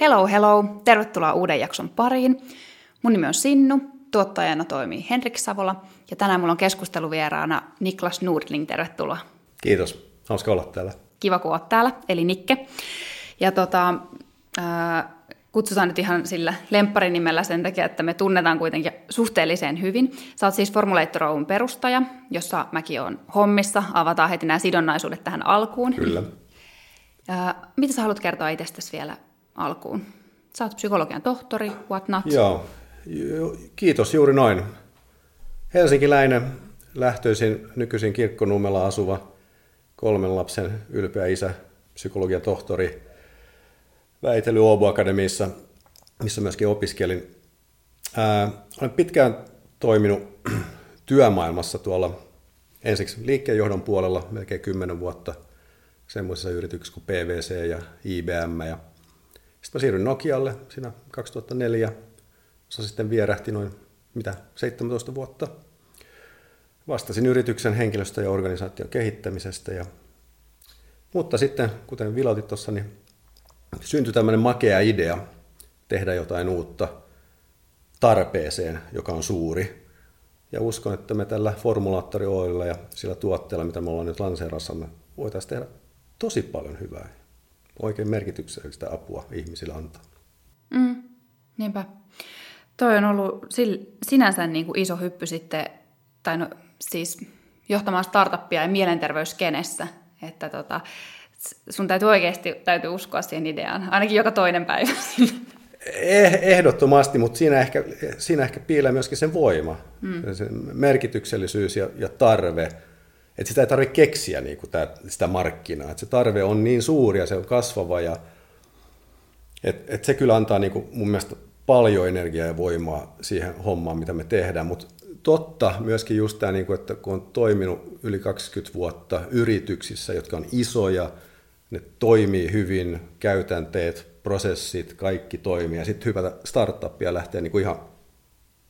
Hello, hello! Tervetuloa uuden jakson pariin. Mun nimi on Sinnu, tuottajana toimii Henrik Savola ja tänään mulla on keskusteluvieraana Niklas Nordling. Tervetuloa. Kiitos, hauska olla täällä. Kiva, kun oot täällä, eli Nikke. Ja tota, äh, kutsutaan nyt ihan sillä lempparinimellä sen takia, että me tunnetaan kuitenkin suhteellisen hyvin. Sä oot siis Formulator Oyn perustaja, jossa mäkin oon hommissa. Avataan heti nämä sidonnaisuudet tähän alkuun. Kyllä. Äh, mitä sä haluat kertoa itsestäsi vielä alkuun? Sä oot psykologian tohtori, what not? Joo, kiitos juuri noin. Helsinkiläinen, lähtöisin nykyisin kirkkonummella asuva kolmen lapsen ylpeä isä, psykologian tohtori, väitely Åbo Akademiissa, missä myöskin opiskelin. Ää, olen pitkään toiminut työmaailmassa tuolla ensiksi liikkeenjohdon puolella, melkein kymmenen vuotta semmoisissa yrityksissä kuin PVC ja IBM. Ja sitten mä siirryin Nokialle siinä 2004, jossa sitten vierähti noin mitä, 17 vuotta. Vastasin yrityksen henkilöstö- ja organisaation kehittämisestä. Ja, mutta sitten, kuten vilautit tuossa, niin syntyi tämmöinen makea idea tehdä jotain uutta tarpeeseen, joka on suuri. Ja uskon, että me tällä formulaattori ja sillä tuotteella, mitä me ollaan nyt lanseerassa, me voitaisiin tehdä tosi paljon hyvää. Oikein merkityksellistä apua ihmisille antaa. Mm, niinpä. Toi on ollut sinänsä niin kuin iso hyppy sitten, tai no, siis johtamaan startuppia ja mielenterveyskenessä, että tota, sun täytyy oikeasti täytyy uskoa siihen ideaan, ainakin joka toinen päivä. Eh, ehdottomasti, mutta siinä ehkä, siinä ehkä piilee myöskin sen voima, mm. sen merkityksellisyys ja, ja tarve. Että sitä ei tarvitse keksiä niin kuin tää, sitä markkinaa. Et se tarve on niin suuri ja se on kasvava. Ja, et, et se kyllä antaa niin kuin mun mielestä paljon energiaa ja voimaa siihen hommaan, mitä me tehdään. Mutta totta myöskin just tämä, niin kuin, että kun on toiminut yli 20 vuotta yrityksissä, jotka on isoja, ne toimii hyvin, käytänteet, prosessit, kaikki toimii, ja sitten hypätä startuppia lähtee niin kuin ihan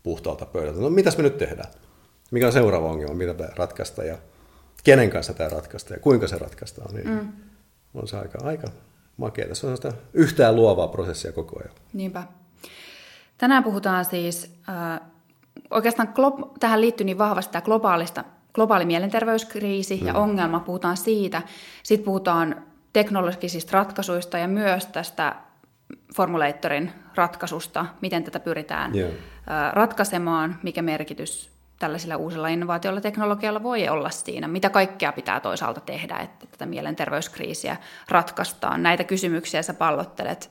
puhtaalta pöydältä. No mitäs me nyt tehdään? Mikä on seuraava ongelma, mitä ratkaista ja kenen kanssa tämä ratkaista ja kuinka se ratkaistaan, niin mm. on se aika, aika makeaa. Se on sitä yhtään luovaa prosessia koko ajan. Niinpä. Tänään puhutaan siis, äh, oikeastaan glo- tähän liittyy niin vahvasti tämä globaalista, globaali mielenterveyskriisi mm. ja ongelma, puhutaan siitä. Sitten puhutaan teknologisista ratkaisuista ja myös tästä formulaattorin ratkaisusta, miten tätä pyritään yeah. ratkaisemaan, mikä merkitys tällaisilla uusilla innovaatioilla teknologialla voi olla siinä, mitä kaikkea pitää toisaalta tehdä, että tätä mielenterveyskriisiä ratkaistaan. Näitä kysymyksiä sä pallottelet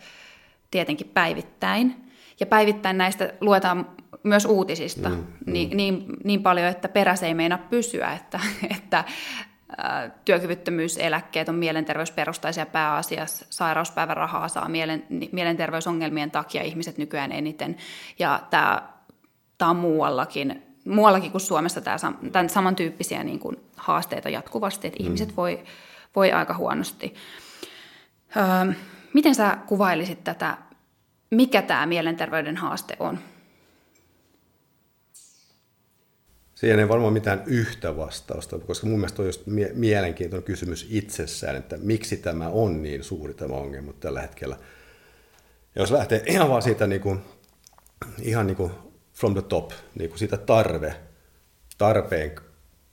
tietenkin päivittäin, ja päivittäin näistä luetaan myös uutisista. Mm, mm. Niin, niin, niin paljon, että peräs ei meina pysyä, että, että työkyvyttömyyseläkkeet on mielenterveysperustaisia pääasiassa, sairauspäivärahaa saa mielen, mielenterveysongelmien takia. Ihmiset nykyään eniten, ja tämä, tämä on muuallakin, muuallakin kuin Suomessa tämä, tämän samantyyppisiä niin kuin haasteita jatkuvasti, että mm. ihmiset voi, voi aika huonosti. Öö, miten sä kuvailisit tätä, mikä tämä mielenterveyden haaste on? Siihen ei varmaan mitään yhtä vastausta, koska mun mielestä on just mielenkiintoinen kysymys itsessään, että miksi tämä on niin suuri tämä ongelma tällä hetkellä. Ja jos lähtee ihan vaan siitä niin kuin, ihan niin kuin from the top, niin kuin siitä tarve, tarpeen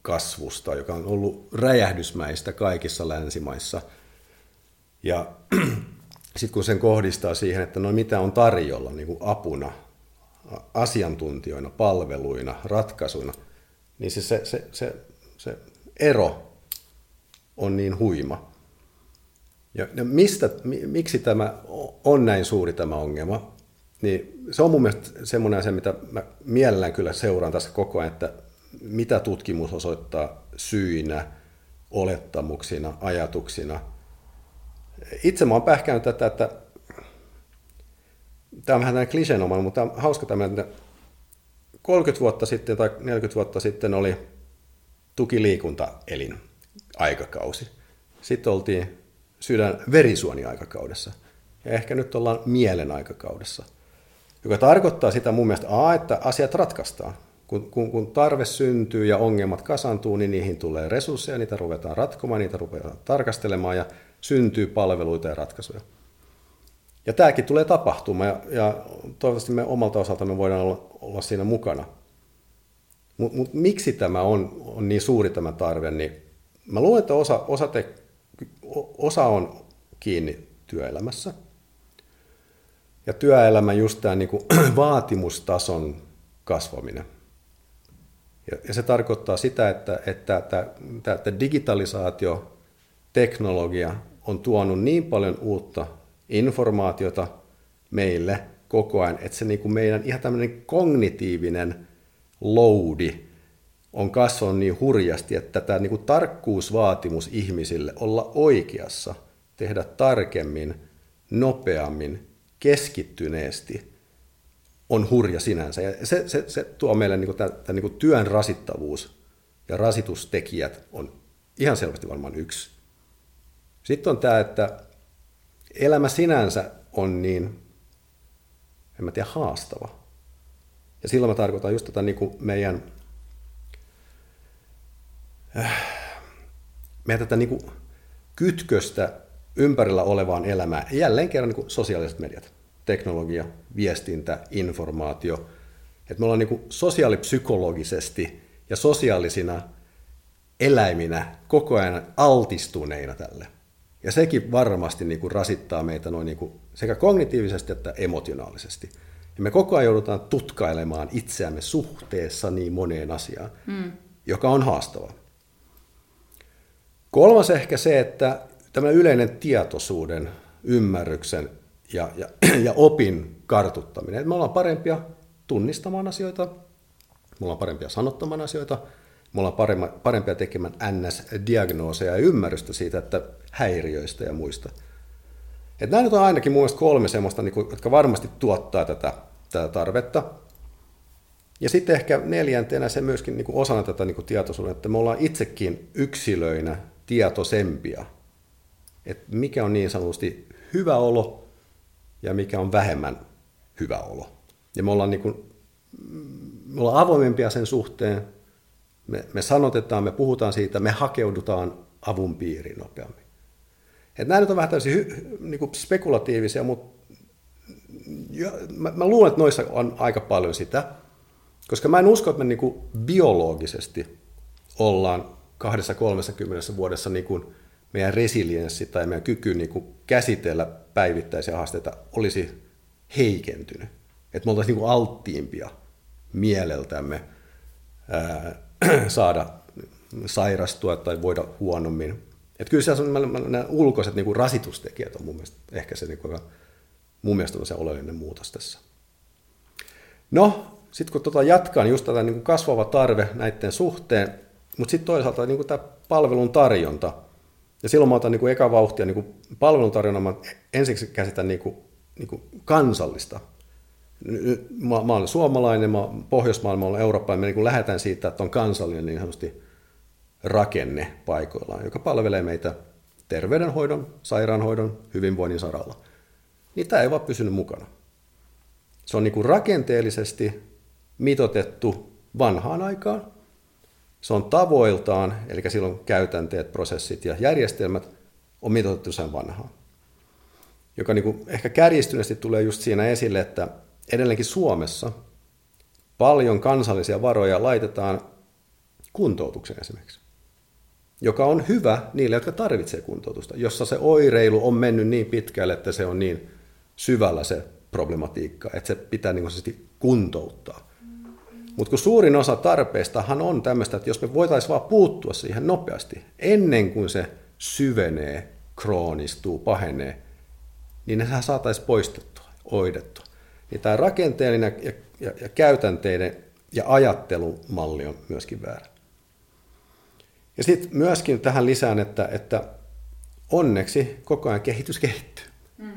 kasvusta, joka on ollut räjähdysmäistä kaikissa länsimaissa. Ja sitten kun sen kohdistaa siihen, että no mitä on tarjolla niin kuin apuna, asiantuntijoina, palveluina, ratkaisuina – niin se, se, se, se, se ero on niin huima. Ja, ja mistä, miksi tämä on näin suuri tämä ongelma, niin se on mun mielestä semmoinen asia, mitä mä mielellään kyllä seuraan tässä koko ajan, että mitä tutkimus osoittaa syinä, olettamuksina, ajatuksina. Itse mä oon pähkänyt tätä, että tämä on vähän tämmöinen kliseenomainen, mutta tämä on hauska tämmöinen, 30 vuotta sitten tai 40 vuotta sitten oli tukiliikuntaelin aikakausi. Sitten oltiin sydän verisuoni-aikakaudessa. Ja ehkä nyt ollaan mielen aikakaudessa. Joka tarkoittaa sitä mun mielestä, A, että asiat ratkaistaan. Kun, kun, kun tarve syntyy ja ongelmat kasantuu, niin niihin tulee resursseja, niitä ruvetaan ratkomaan, niitä ruvetaan tarkastelemaan ja syntyy palveluita ja ratkaisuja. Ja tämäkin tulee tapahtumaan ja, ja toivottavasti me omalta osalta me voidaan olla, olla siinä mukana. Mutta mut miksi tämä on, on niin suuri tämä tarve, niin mä luulen, että osa, osa, te, osa on kiinni työelämässä. Ja työelämän just tämä niin kuin vaatimustason kasvaminen. Ja, ja se tarkoittaa sitä, että, että, että, että, että digitalisaatio, teknologia on tuonut niin paljon uutta informaatiota meille koko ajan, että se niin kuin meidän ihan tämmöinen kognitiivinen loudi on kasvanut niin hurjasti, että tämä niin kuin tarkkuusvaatimus ihmisille olla oikeassa, tehdä tarkemmin, nopeammin, keskittyneesti on hurja sinänsä. Ja se, se, se tuo meille niin kuin tämä, tämä niin kuin työn rasittavuus ja rasitustekijät on ihan selvästi varmaan yksi. Sitten on tämä, että elämä sinänsä on niin, en mä tiedä, haastava. Ja silloin mä tarkoitan just tätä niin kuin meidän, äh, meidän tätä niin kuin kytköstä ympärillä olevaan elämään. Jälleen kerran niin kuin sosiaaliset mediat, teknologia, viestintä, informaatio. Että me ollaan niin kuin sosiaalipsykologisesti ja sosiaalisina eläiminä koko ajan altistuneina tälle. Ja sekin varmasti niin kuin rasittaa meitä noin niin kuin sekä kognitiivisesti että emotionaalisesti. Ja me koko ajan joudutaan tutkailemaan itseämme suhteessa niin moneen asiaan, mm. joka on haastavaa. Kolmas ehkä se, että tämä yleinen tietoisuuden, ymmärryksen ja, ja, ja opin kartuttaminen. Että me ollaan parempia tunnistamaan asioita, me ollaan parempia sanottamaan asioita, me ollaan parempia tekemään NS-diagnooseja ja ymmärrystä siitä, että häiriöistä ja muista. Et nämä nyt on ainakin mun kolme semmoista, niin jotka varmasti tuottaa tätä, tätä tarvetta. Ja sitten ehkä neljäntenä se myöskin niin osana tätä niin tietoisuuden, että me ollaan itsekin yksilöinä tietoisempia. Että mikä on niin sanotusti hyvä olo ja mikä on vähemmän hyvä olo. Ja me ollaan, niin kuin, me ollaan avoimempia sen suhteen, me, me sanotetaan, me puhutaan siitä, me hakeudutaan avun piiriin nopeammin. Et nämä nyt on vähän tämmöisiä hy, niin kuin spekulatiivisia, mutta ja, mä, mä luulen, että noissa on aika paljon sitä, koska mä en usko, että me niin kuin biologisesti ollaan 20-30 vuodessa niin kuin meidän resilienssi tai meidän kyky niin kuin käsitellä päivittäisiä haasteita olisi heikentynyt. Että me oltaisiin niin kuin alttiimpia mieleltämme ää, saada sairastua tai voida huonommin. Et kyllä siellä on nämä ulkoiset niin kuin rasitustekijät on mun mielestä ehkä se, niin kuin, mun mielestä on se oleellinen muutos tässä. No, sitten kun tota niin just tätä niin kuin kasvava tarve näiden suhteen, mutta sitten toisaalta niin kuin tämä palvelun tarjonta. Ja silloin mä otan niin kuin eka vauhtia niin kuin palvelun tarjonnan, mä ensiksi käsitän niin kuin, niin kuin kansallista mä, mä olen suomalainen, mä olen Pohjoismaailma, olen eurooppalainen, me niin lähdetään siitä, että on kansallinen niin sanotusti rakenne paikoillaan, joka palvelee meitä terveydenhoidon, sairaanhoidon, hyvinvoinnin saralla. Niin tämä ei vaan pysynyt mukana. Se on niin kuin rakenteellisesti mitotettu vanhaan aikaan. Se on tavoiltaan, eli silloin käytänteet, prosessit ja järjestelmät on mitotettu sen vanhaan. Joka niin kuin ehkä kärjistyneesti tulee just siinä esille, että edelleenkin Suomessa paljon kansallisia varoja laitetaan kuntoutuksen esimerkiksi, joka on hyvä niille, jotka tarvitsevat kuntoutusta, jossa se oireilu on mennyt niin pitkälle, että se on niin syvällä se problematiikka, että se pitää niin kuntouttaa. Mutta kun suurin osa tarpeistahan on tämmöistä, että jos me voitaisiin vaan puuttua siihen nopeasti, ennen kuin se syvenee, kroonistuu, pahenee, niin ne saataisiin poistettua, oidettua niin tämä rakenteellinen ja, ja, ja käytänteiden ja ajattelumalli on myöskin väärä. Ja sitten myöskin tähän lisään, että, että onneksi koko ajan kehitys kehittyy. Mm.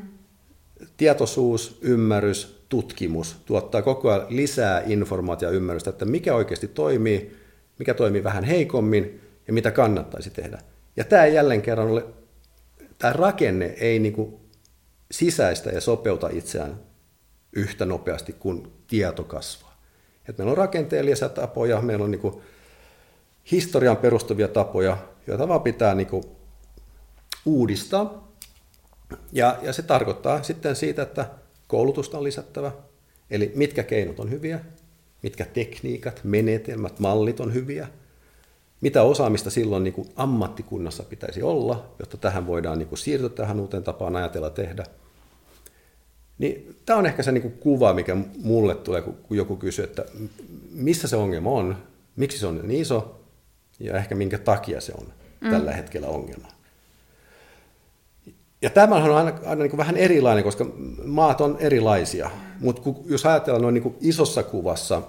Tietoisuus, ymmärrys, tutkimus tuottaa koko ajan lisää informaatiota ja ymmärrystä, että mikä oikeasti toimii, mikä toimii vähän heikommin ja mitä kannattaisi tehdä. Ja tämä jälleen kerran ole, tämä rakenne ei niin sisäistä ja sopeuta itseään yhtä nopeasti kuin tieto kasvaa. Et meillä on rakenteellisia tapoja, meillä on niin historian perustuvia tapoja, joita vaan pitää niin uudistaa Ja, ja se tarkoittaa sitten siitä, että koulutusta on lisättävä, eli mitkä keinot on hyviä, mitkä tekniikat, menetelmät, mallit on hyviä, mitä osaamista silloin niin kuin ammattikunnassa pitäisi olla, jotta tähän voidaan niin kuin siirtyä tähän uuteen tapaan ajatella tehdä. Niin, tämä on ehkä se niin kuin kuva, mikä mulle tulee, kun joku kysyy, että missä se ongelma on, miksi se on niin iso ja ehkä minkä takia se on mm. tällä hetkellä ongelma. Ja tämä on aina, aina niin kuin vähän erilainen, koska maat on erilaisia. Mutta jos ajatellaan noin niin kuin isossa kuvassa,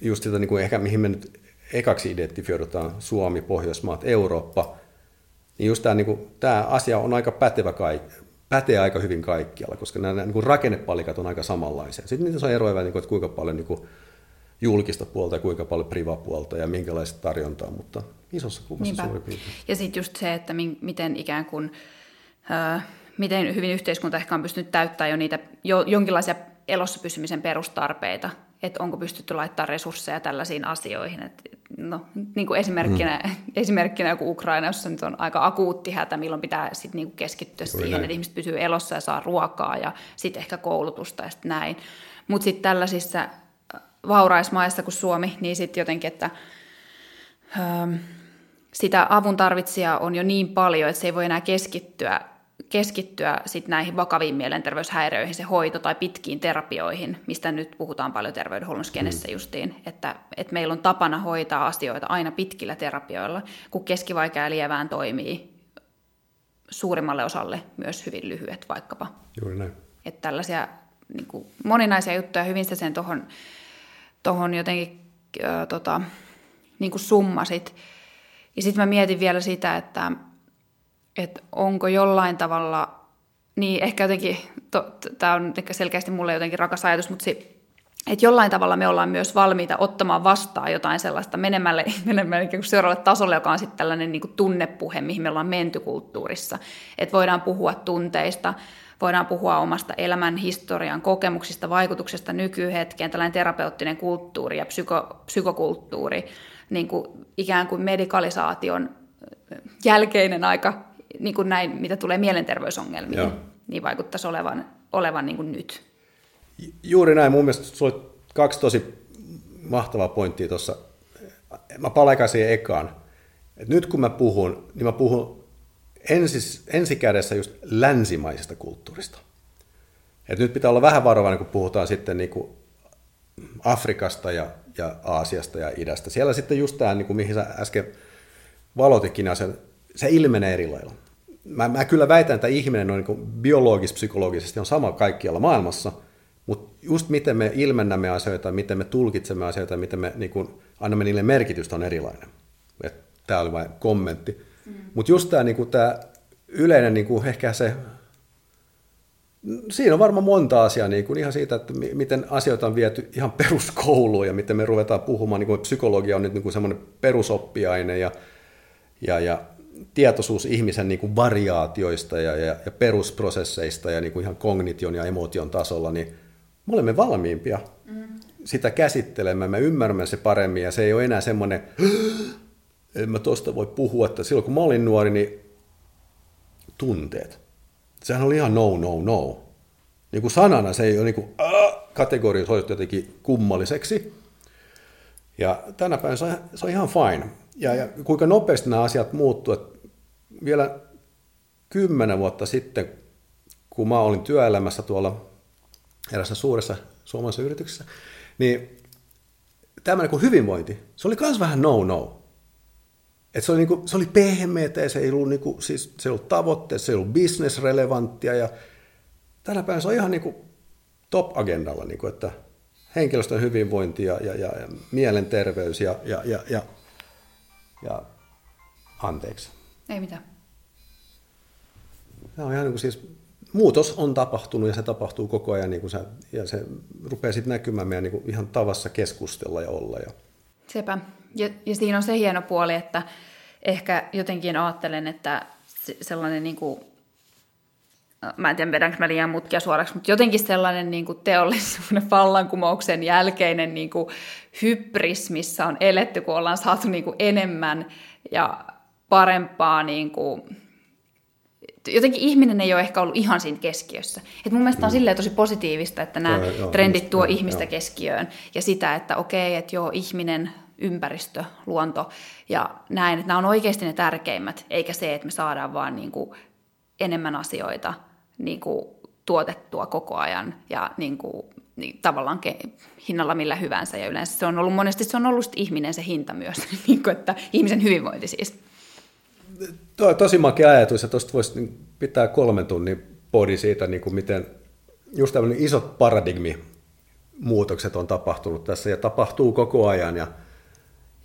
just sitä niin kuin ehkä mihin me nyt ekaksi identifioidutaan, Suomi, Pohjoismaat, Eurooppa, niin just tämä, niin kuin, tämä asia on aika pätevä kaik, pätee aika hyvin kaikkialla, koska nämä niin kuin rakennepalikat on aika samanlaisia. Sitten niitä on eroja, niin kuin, että kuinka paljon niin kuin, julkista puolta ja kuinka paljon privapuolta ja minkälaista tarjontaa, mutta isossa kuvassa Niinpä. suurin piirtein. Ja sitten just se, että miten ikään kuin miten hyvin yhteiskunta ehkä on pystynyt täyttämään jo niitä jo, jonkinlaisia elossa pysymisen perustarpeita, että onko pystytty laittamaan resursseja tällaisiin asioihin. Et, no, niin kuin esimerkkinä, mm. esimerkkinä joku Ukraina, jossa nyt on aika akuutti hätä, milloin pitää sit niin kuin keskittyä Juuri siihen, näin. että ihmiset pysyy elossa ja saa ruokaa ja sitten ehkä koulutusta ja sitten näin. Mutta sitten tällaisissa vauraismaissa kuin Suomi, niin sitten jotenkin, että... Öö, sitä avun tarvitsijaa on jo niin paljon, että se ei voi enää keskittyä, keskittyä sit näihin vakaviin mielenterveyshäiriöihin, se hoito tai pitkiin terapioihin, mistä nyt puhutaan paljon terveydenhuollon skenessä mm. justiin, että, että meillä on tapana hoitaa asioita aina pitkillä terapioilla, kun keskivaikea lievään toimii suurimmalle osalle myös hyvin lyhyet vaikkapa. Juuri näin. Että tällaisia niin kuin moninaisia juttuja, hyvin sitä sen tuohon tohon jotenkin äh, tota, niin kuin summasit. Ja sitten mä mietin vielä sitä, että, että onko jollain tavalla, niin ehkä jotenkin, tämä on ehkä selkeästi mulle jotenkin rakas ajatus, mutta si, että jollain tavalla me ollaan myös valmiita ottamaan vastaan jotain sellaista menemälle, menemälle kuin seuraavalle tasolle, joka on sitten tällainen niin kuin tunnepuhe, mihin me ollaan menty kulttuurissa. Että voidaan puhua tunteista, voidaan puhua omasta elämän historian kokemuksista, vaikutuksesta nykyhetkeen, tällainen terapeuttinen kulttuuri ja psyko, psykokulttuuri niin kuin ikään kuin medikalisaation jälkeinen aika, niin kuin näin, mitä tulee mielenterveysongelmiin, Joo. niin vaikuttaisi olevan, olevan niin kuin nyt. Juuri näin. Mun mielestä sulla oli kaksi tosi mahtavaa pointtia tuossa. Mä palaan siihen ekaan. Et nyt kun mä puhun, niin mä puhun ensis, ensikädessä just länsimaisesta kulttuurista. Et nyt pitää olla vähän varovainen, kun puhutaan sitten niin kuin Afrikasta ja ja Aasiasta ja idästä. Siellä sitten just tämä, niin kuin mihin sä äsken valotikin, se, se ilmenee eri lailla. Mä, mä kyllä väitän, että ihminen on niin biologis-psykologisesti on sama kaikkialla maailmassa, mutta just miten me ilmennämme asioita, miten me tulkitsemme asioita, miten me niin kuin, annamme niille merkitystä on erilainen. Tämä oli vain kommentti. Mm. Mutta just tämä, niin yleinen, niin kuin, ehkä se Siinä on varmaan monta asiaa, niin kuin ihan siitä, että miten asioita on viety ihan peruskouluun ja miten me ruvetaan puhumaan, niin kuin psykologia on nyt niin kuin semmoinen perusoppiaine ja, ja, ja tietoisuus ihmisen niin kuin variaatioista ja, ja, ja perusprosesseista ja niin kuin ihan kognition ja emotion tasolla, niin me olemme valmiimpia mm. sitä käsittelemään, me ymmärrämme se paremmin ja se ei ole enää semmoinen, en mä tuosta voi puhua, että silloin kun mä olin nuori, niin tunteet sehän oli ihan no, no, no. Niin kuin sanana se ei ole niin kuin, äh, kategorisoitu jotenkin kummalliseksi. Ja tänä päivänä se on, se on ihan fine. Ja, ja kuinka nopeasti nämä asiat muuttuu. Vielä kymmenen vuotta sitten, kun mä olin työelämässä tuolla erässä suuressa suomalaisessa yrityksessä, niin tämmöinen kuin hyvinvointi, se oli myös vähän no-no. Et se, oli niinku, se oli pehmeätä ja se ei ollut, niinku, siis, se ei ollut tavoitteet, se ei ollut business-relevanttia ja tänä päivänä se on ihan niinku top-agendalla, niinku, että henkilöstön hyvinvointi ja, ja, ja, ja mielenterveys ja, ja, ja, ja, ja anteeksi. Ei mitään. Tämä on ihan niin kuin siis, muutos on tapahtunut ja se tapahtuu koko ajan niin kuin se, ja se rupeaa sitten näkymään meidän niin kuin ihan tavassa keskustella ja olla. Ja... Sepä. Ja, ja siinä on se hieno puoli, että ehkä jotenkin ajattelen, että sellainen niin kuin, mä en tiedä vedänkö mä liian mutkia suoraksi, mutta jotenkin sellainen niin kuin teollisuuden vallankumouksen jälkeinen niin kuin hybris, missä on eletty, kun ollaan saatu niin kuin enemmän ja parempaa niin kuin jotenkin ihminen ei ole ehkä ollut ihan siinä keskiössä. Et mun mielestä mm. on silleen tosi positiivista, että nämä joo, joo, trendit tuo joo, ihmistä joo. keskiöön ja sitä, että okei, että joo, ihminen, ympäristö, luonto ja näin, että nämä on oikeasti ne tärkeimmät, eikä se, että me saadaan vaan niin kuin enemmän asioita niin kuin tuotettua koko ajan ja niin kuin, niin tavallaan ke- hinnalla millä hyvänsä. Ja yleensä se on ollut monesti se on ollut ihminen se hinta myös, niin kuin, että ihmisen hyvinvointi siis. To, tosi makea ajatus, ja tuosta voisi niin pitää kolmen tunnin podi siitä, niin kuin miten just tämmöinen isot paradigmimuutokset on tapahtunut tässä ja tapahtuu koko ajan. Ja,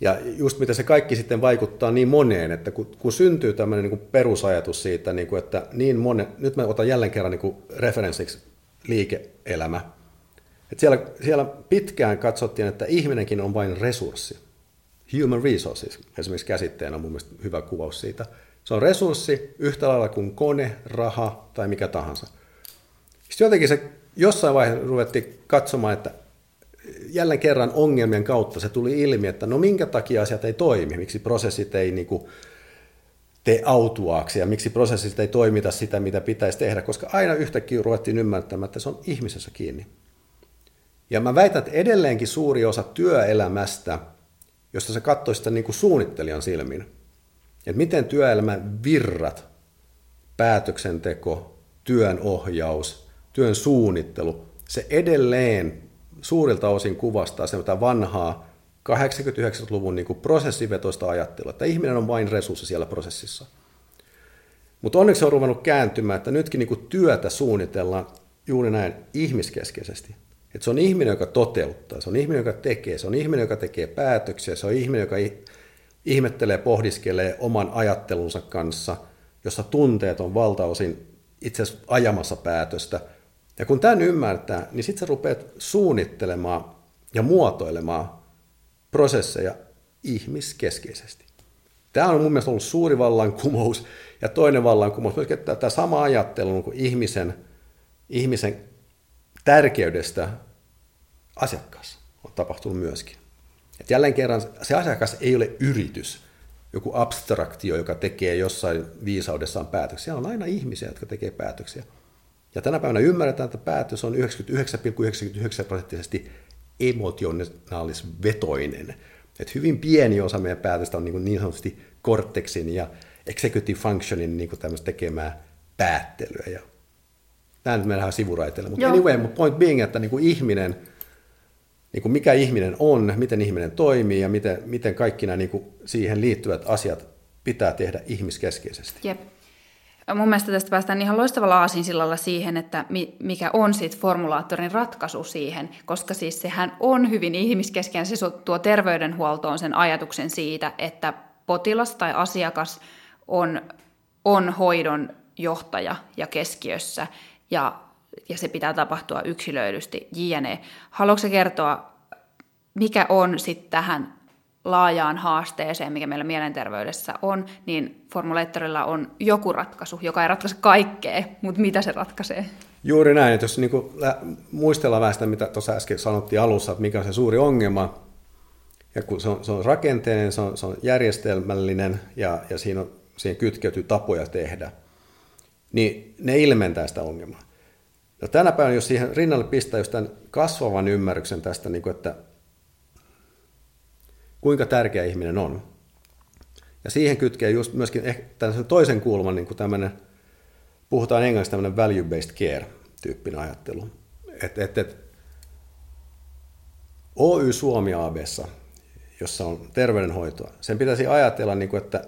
ja just mitä se kaikki sitten vaikuttaa niin moneen, että kun, kun syntyy tämmöinen niin perusajatus siitä, niin kuin, että niin monen, nyt mä otan jälleen kerran niin referenssiksi liike-elämä, että siellä, siellä pitkään katsottiin, että ihminenkin on vain resurssi. Human resources esimerkiksi käsitteenä on mun mielestä hyvä kuvaus siitä. Se on resurssi yhtä lailla kuin kone, raha tai mikä tahansa. Sitten jotenkin se jossain vaiheessa ruvettiin katsomaan, että jälleen kerran ongelmien kautta se tuli ilmi, että no minkä takia asiat ei toimi, miksi prosessit ei niin kuin tee autuaaksi ja miksi prosessit ei toimita sitä, mitä pitäisi tehdä, koska aina yhtäkkiä ruvettiin ymmärtämään, että se on ihmisessä kiinni. Ja mä väitän, että edelleenkin suuri osa työelämästä, josta sä katsoisit sitä niin kuin suunnittelijan silmin, että miten työelämän virrat, päätöksenteko, työn ohjaus, työn suunnittelu, se edelleen suurilta osin kuvastaa semmoista vanhaa 89-luvun niin prosessivetoista ajattelua, että ihminen on vain resurssi siellä prosessissa. Mutta onneksi on ruvennut kääntymään, että nytkin niin työtä suunnitellaan juuri näin ihmiskeskeisesti. Että se on ihminen, joka toteuttaa, se on ihminen, joka tekee, se on ihminen, joka tekee päätöksiä, se on ihminen, joka ihmettelee, pohdiskelee oman ajattelunsa kanssa, jossa tunteet on valtaosin itse asiassa ajamassa päätöstä. Ja kun tämän ymmärtää, niin sitten sä rupeat suunnittelemaan ja muotoilemaan prosesseja ihmiskeskeisesti. Tämä on mun mielestä ollut suuri vallankumous ja toinen vallankumous, myös että tämä sama ajattelu kuin ihmisen, ihmisen tärkeydestä asiakkaassa on tapahtunut myöskin. Et jälleen kerran se asiakas ei ole yritys, joku abstraktio, joka tekee jossain viisaudessaan päätöksiä. Siellä on aina ihmisiä, jotka tekee päätöksiä. Ja tänä päivänä ymmärretään, että päätös on 99,99 prosenttisesti emotionaalisvetoinen. Että hyvin pieni osa meidän päätöstä on niin, niin sanotusti korteksin ja executive functionin niin tämmöistä tekemää päättelyä. Ja Tämä nyt mennään sivuraiteille, mutta Joo. anyway, point being, että niin kuin ihminen, niin kuin mikä ihminen on, miten ihminen toimii ja miten, miten kaikki nämä niin kuin siihen liittyvät asiat pitää tehdä ihmiskeskeisesti. Jep. Mun mielestä tästä päästään ihan loistavalla aasinsillalla siihen, että mikä on sitten formulaattorin ratkaisu siihen, koska siis sehän on hyvin ihmiskeskeinen, se tuo terveydenhuoltoon sen ajatuksen siitä, että potilas tai asiakas on, on hoidon johtaja ja keskiössä, ja, ja se pitää tapahtua yksilöidysti, jne. Haluatko kertoa, mikä on sitten tähän laajaan haasteeseen, mikä meillä mielenterveydessä on, niin formulaattorilla on joku ratkaisu, joka ei ratkaise kaikkea, mutta mitä se ratkaisee? Juuri näin, että jos niin kuin muistellaan vähän sitä, mitä tuossa äsken sanottiin alussa, että mikä on se suuri ongelma, ja kun se on, se on rakenteinen, se on, se on järjestelmällinen ja, ja siinä, on, siihen kytkeytyy tapoja tehdä, niin ne ilmentää sitä ongelmaa. Ja tänä päivänä, jos siihen rinnalle pistää just tämän kasvavan ymmärryksen tästä, niin kuin, että kuinka tärkeä ihminen on, ja siihen kytkee just myöskin ehkä toisen kulman, niin kuin tämmöinen, puhutaan englanniksi tämmöinen value-based care-tyyppinen ajattelu. Että et, et, Oy Suomi ABssa, jossa on terveydenhoitoa, sen pitäisi ajatella, niin kuin, että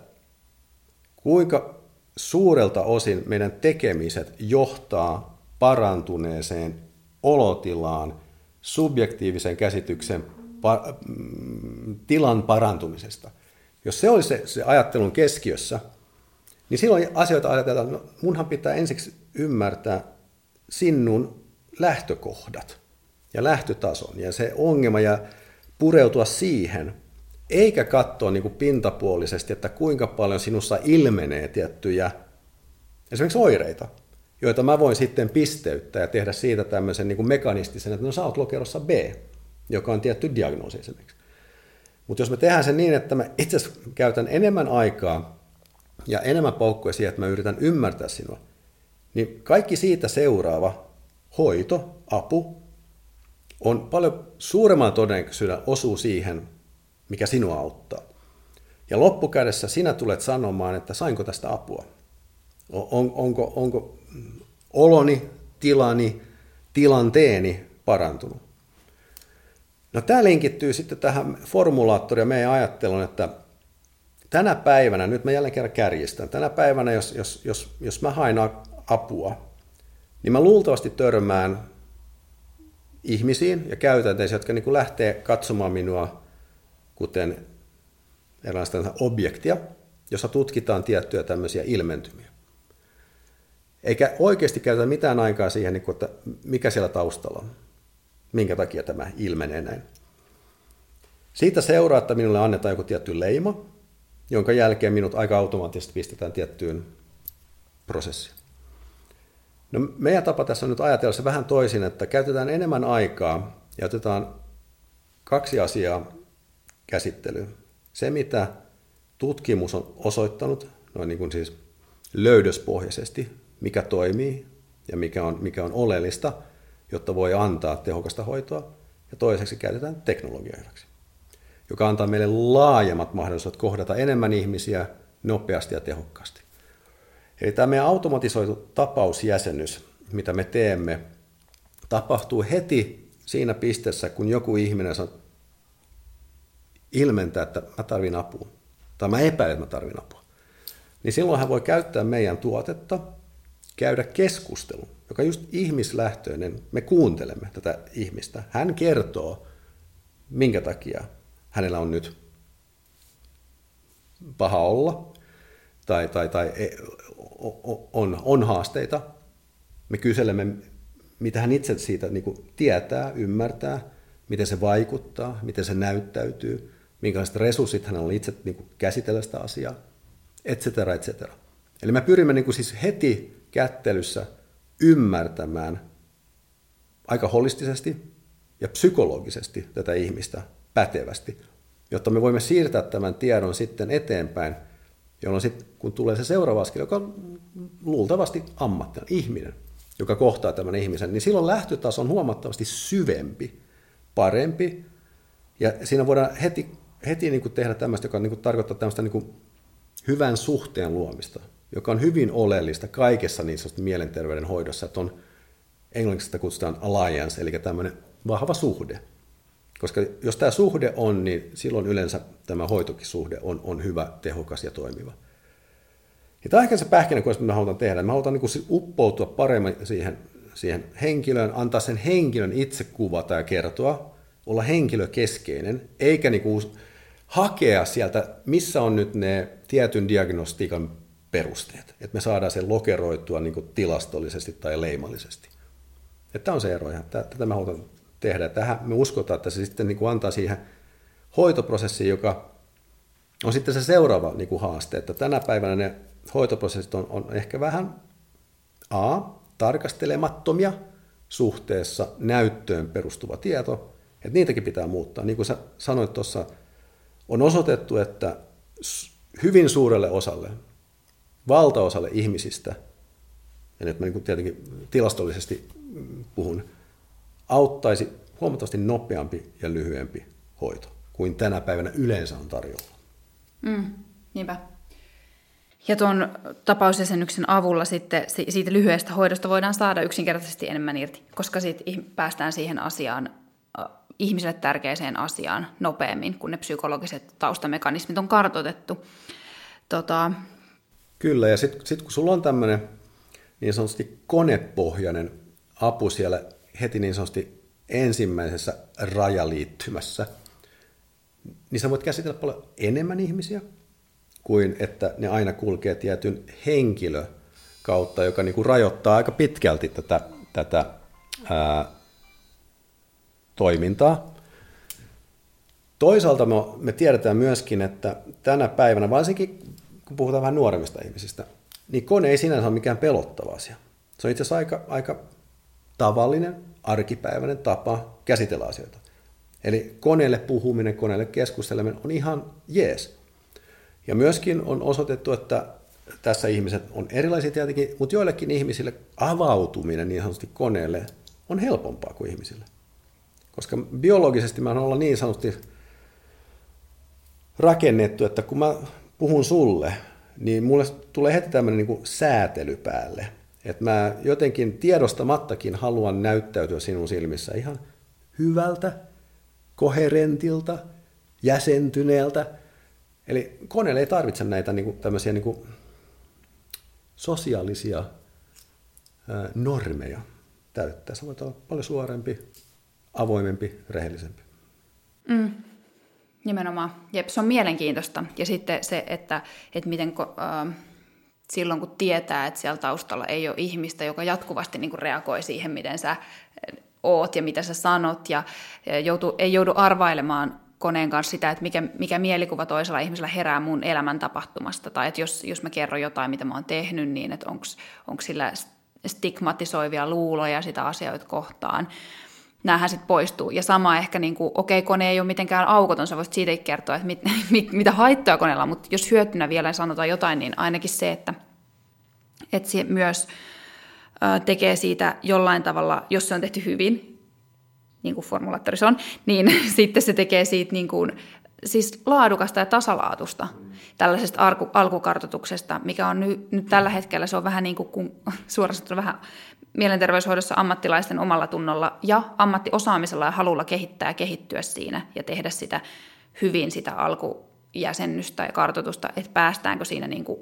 kuinka suurelta osin meidän tekemiset johtaa parantuneeseen olotilaan, subjektiivisen käsityksen pa- mm, tilan parantumisesta. Jos se olisi se, se ajattelun keskiössä, niin silloin asioita ajatellaan, no munhan pitää ensiksi ymmärtää sinun lähtökohdat ja lähtötason ja se ongelma ja pureutua siihen, eikä katsoa niin kuin pintapuolisesti, että kuinka paljon sinussa ilmenee tiettyjä esimerkiksi oireita, joita mä voin sitten pisteyttää ja tehdä siitä tämmöisen niin kuin mekanistisen, että no sä oot lokerossa B, joka on tietty diagnoosi esimerkiksi. Mutta jos me tehdään se niin, että mä itse käytän enemmän aikaa ja enemmän paukkuja siihen, että mä yritän ymmärtää sinua, niin kaikki siitä seuraava hoito, apu, on paljon suuremman todennäköisyyden osuu siihen, mikä sinua auttaa. Ja loppukädessä sinä tulet sanomaan, että sainko tästä apua. On, onko, onko oloni, tilani, tilanteeni parantunut. No tämä linkittyy sitten tähän formulaattoriin ja meidän ajatteluun, että tänä päivänä, nyt mä jälleen kerran kärjistän, tänä päivänä, jos, jos, jos, jos mä hain apua, niin mä luultavasti törmään ihmisiin ja käytänteisiin, jotka niin kuin lähtee katsomaan minua kuten erilaista objektia, jossa tutkitaan tiettyjä tämmöisiä ilmentymiä. Eikä oikeasti käytetä mitään aikaa siihen, niin että mikä siellä taustalla on, minkä takia tämä ilmenee näin. Siitä seuraa, että minulle annetaan joku tietty leima, jonka jälkeen minut aika automaattisesti pistetään tiettyyn prosessiin. No, meidän tapa tässä on nyt ajatella se vähän toisin, että käytetään enemmän aikaa ja otetaan kaksi asiaa käsittelyyn. Se, mitä tutkimus on osoittanut, noin niin kuin siis löydöspohjaisesti, mikä toimii ja mikä on, mikä on oleellista, jotta voi antaa tehokasta hoitoa. Ja toiseksi käytetään teknologiaa hyväksi, joka antaa meille laajemmat mahdollisuudet kohdata enemmän ihmisiä nopeasti ja tehokkaasti. Eli tämä meidän automatisoitu tapausjäsennys, mitä me teemme, tapahtuu heti siinä pisteessä, kun joku ihminen ilmentää, että mä tarvin apua, tai mä epäilen, että mä tarvin apua. Niin silloin hän voi käyttää meidän tuotetta, käydä keskustelun, joka just ihmislähtöinen, me kuuntelemme tätä ihmistä. Hän kertoo, minkä takia hänellä on nyt paha olla, tai, tai, tai e, on, on haasteita. Me kyselemme, mitä hän itse siitä niin kuin tietää, ymmärtää, miten se vaikuttaa, miten se näyttäytyy, minkälaiset resurssit hänellä on itse niin kuin käsitellä sitä asiaa, et cetera, et cetera. Eli me pyrimme niin kuin siis heti kättelyssä ymmärtämään aika holistisesti ja psykologisesti tätä ihmistä pätevästi, jotta me voimme siirtää tämän tiedon sitten eteenpäin – jolloin sitten kun tulee se seuraava askel, joka on luultavasti ammattilainen, ihminen, joka kohtaa tämän ihmisen, niin silloin lähtötaso on huomattavasti syvempi, parempi, ja siinä voidaan heti, heti niin kuin tehdä tämmöistä, joka niin kuin tarkoittaa tämmöistä niin kuin hyvän suhteen luomista, joka on hyvin oleellista kaikessa niin mielenterveyden hoidossa, että on englanniksi sitä kutsutaan alliance, eli tämmöinen vahva suhde. Koska jos tämä suhde on, niin silloin yleensä tämä hoitokisuhde on, on hyvä, tehokas ja toimiva. Ja tämä on ehkä se pähkinä, kun me halutaan tehdä. Me halutaan niin uppoutua paremmin siihen, siihen henkilöön, antaa sen henkilön itse kuvata ja kertoa, olla henkilökeskeinen, eikä niin kuin hakea sieltä, missä on nyt ne tietyn diagnostiikan perusteet, että me saadaan sen lokeroitua niin kuin tilastollisesti tai leimallisesti. Tämä on se ero, ja tätä me halutaan tehdä. Tähän me uskotaan, että se sitten niin kuin antaa siihen hoitoprosessiin, joka on sitten se seuraava niin kuin haaste, että tänä päivänä ne hoitoprosessit on, on ehkä vähän A, tarkastelemattomia suhteessa näyttöön perustuva tieto, että niitäkin pitää muuttaa. Niin kuin sä sanoit tuossa, on osoitettu, että hyvin suurelle osalle, valtaosalle ihmisistä, ja nyt mä niin tietenkin tilastollisesti puhun, auttaisi huomattavasti nopeampi ja lyhyempi hoito kuin tänä päivänä yleensä on tarjolla. Mm, niinpä. Ja tuon tapausjäsennyksen avulla sitten siitä lyhyestä hoidosta voidaan saada yksinkertaisesti enemmän irti, koska sitten päästään siihen asiaan, ihmiselle tärkeäseen asiaan nopeammin, kun ne psykologiset taustamekanismit on kartoitettu. Tota... Kyllä, ja sitten sit kun sulla on tämmöinen niin sanotusti konepohjainen apu siellä heti niin sanotusti ensimmäisessä rajaliittymässä, niin sä voit käsitellä paljon enemmän ihmisiä kuin että ne aina kulkee tietyn henkilö kautta, joka niin kuin rajoittaa aika pitkälti tätä, tätä ää, toimintaa. Toisaalta me, me tiedetään myöskin, että tänä päivänä, varsinkin kun puhutaan vähän nuoremmista ihmisistä, niin kone ei sinänsä ole mikään pelottava asia. Se on itse asiassa aika, aika tavallinen, arkipäiväinen tapa käsitellä asioita. Eli koneelle puhuminen, koneelle keskusteleminen on ihan jees. Ja myöskin on osoitettu, että tässä ihmiset on erilaisia tietenkin, mutta joillekin ihmisille avautuminen niin sanotusti koneelle on helpompaa kuin ihmisille. Koska biologisesti mä olla niin sanotusti rakennettu, että kun mä puhun sulle, niin mulle tulee heti tämmöinen niin säätely päälle. Että mä jotenkin tiedostamattakin haluan näyttäytyä sinun silmissä ihan hyvältä, koherentilta, jäsentyneeltä. Eli koneelle ei tarvitse näitä niin kuin, tämmöisiä niin kuin, sosiaalisia ää, normeja täyttää. Se voi olla paljon suorempi, avoimempi, rehellisempi. Mm. Nimenomaan. Jep, se on mielenkiintoista. Ja sitten se, että, että miten äh, silloin kun tietää, että siellä taustalla ei ole ihmistä, joka jatkuvasti niin kuin reagoi siihen, miten sä oot ja mitä sä sanot, ja joutu, ei joudu arvailemaan koneen kanssa sitä, että mikä, mikä mielikuva toisella ihmisellä herää mun elämän tapahtumasta, tai että jos, jos mä kerron jotain, mitä mä oon tehnyt, niin että onko sillä stigmatisoivia luuloja sitä asioita kohtaan, näähän sitten poistuu. Ja sama ehkä, niin okei, okay, kone ei ole mitenkään aukoton, sä voisit siitä kertoa, että mit, mit, mitä haittoja koneella on, mutta jos hyötynä vielä sanotaan jotain, niin ainakin se, että, että se myös tekee siitä jollain tavalla, jos se on tehty hyvin, niin kuin formulaattorissa on, niin sitten se tekee siitä niin kuin, siis laadukasta ja tasalaatusta tällaisesta alku, alkukartoituksesta, mikä on nyt, nyt tällä hetkellä, se on vähän niin kuin, kun, suorastaan vähän mielenterveyshoidossa ammattilaisten omalla tunnolla ja ammattiosaamisella ja halulla kehittää ja kehittyä siinä ja tehdä sitä hyvin sitä alkujäsennystä ja kartoitusta, että päästäänkö siinä niin kuin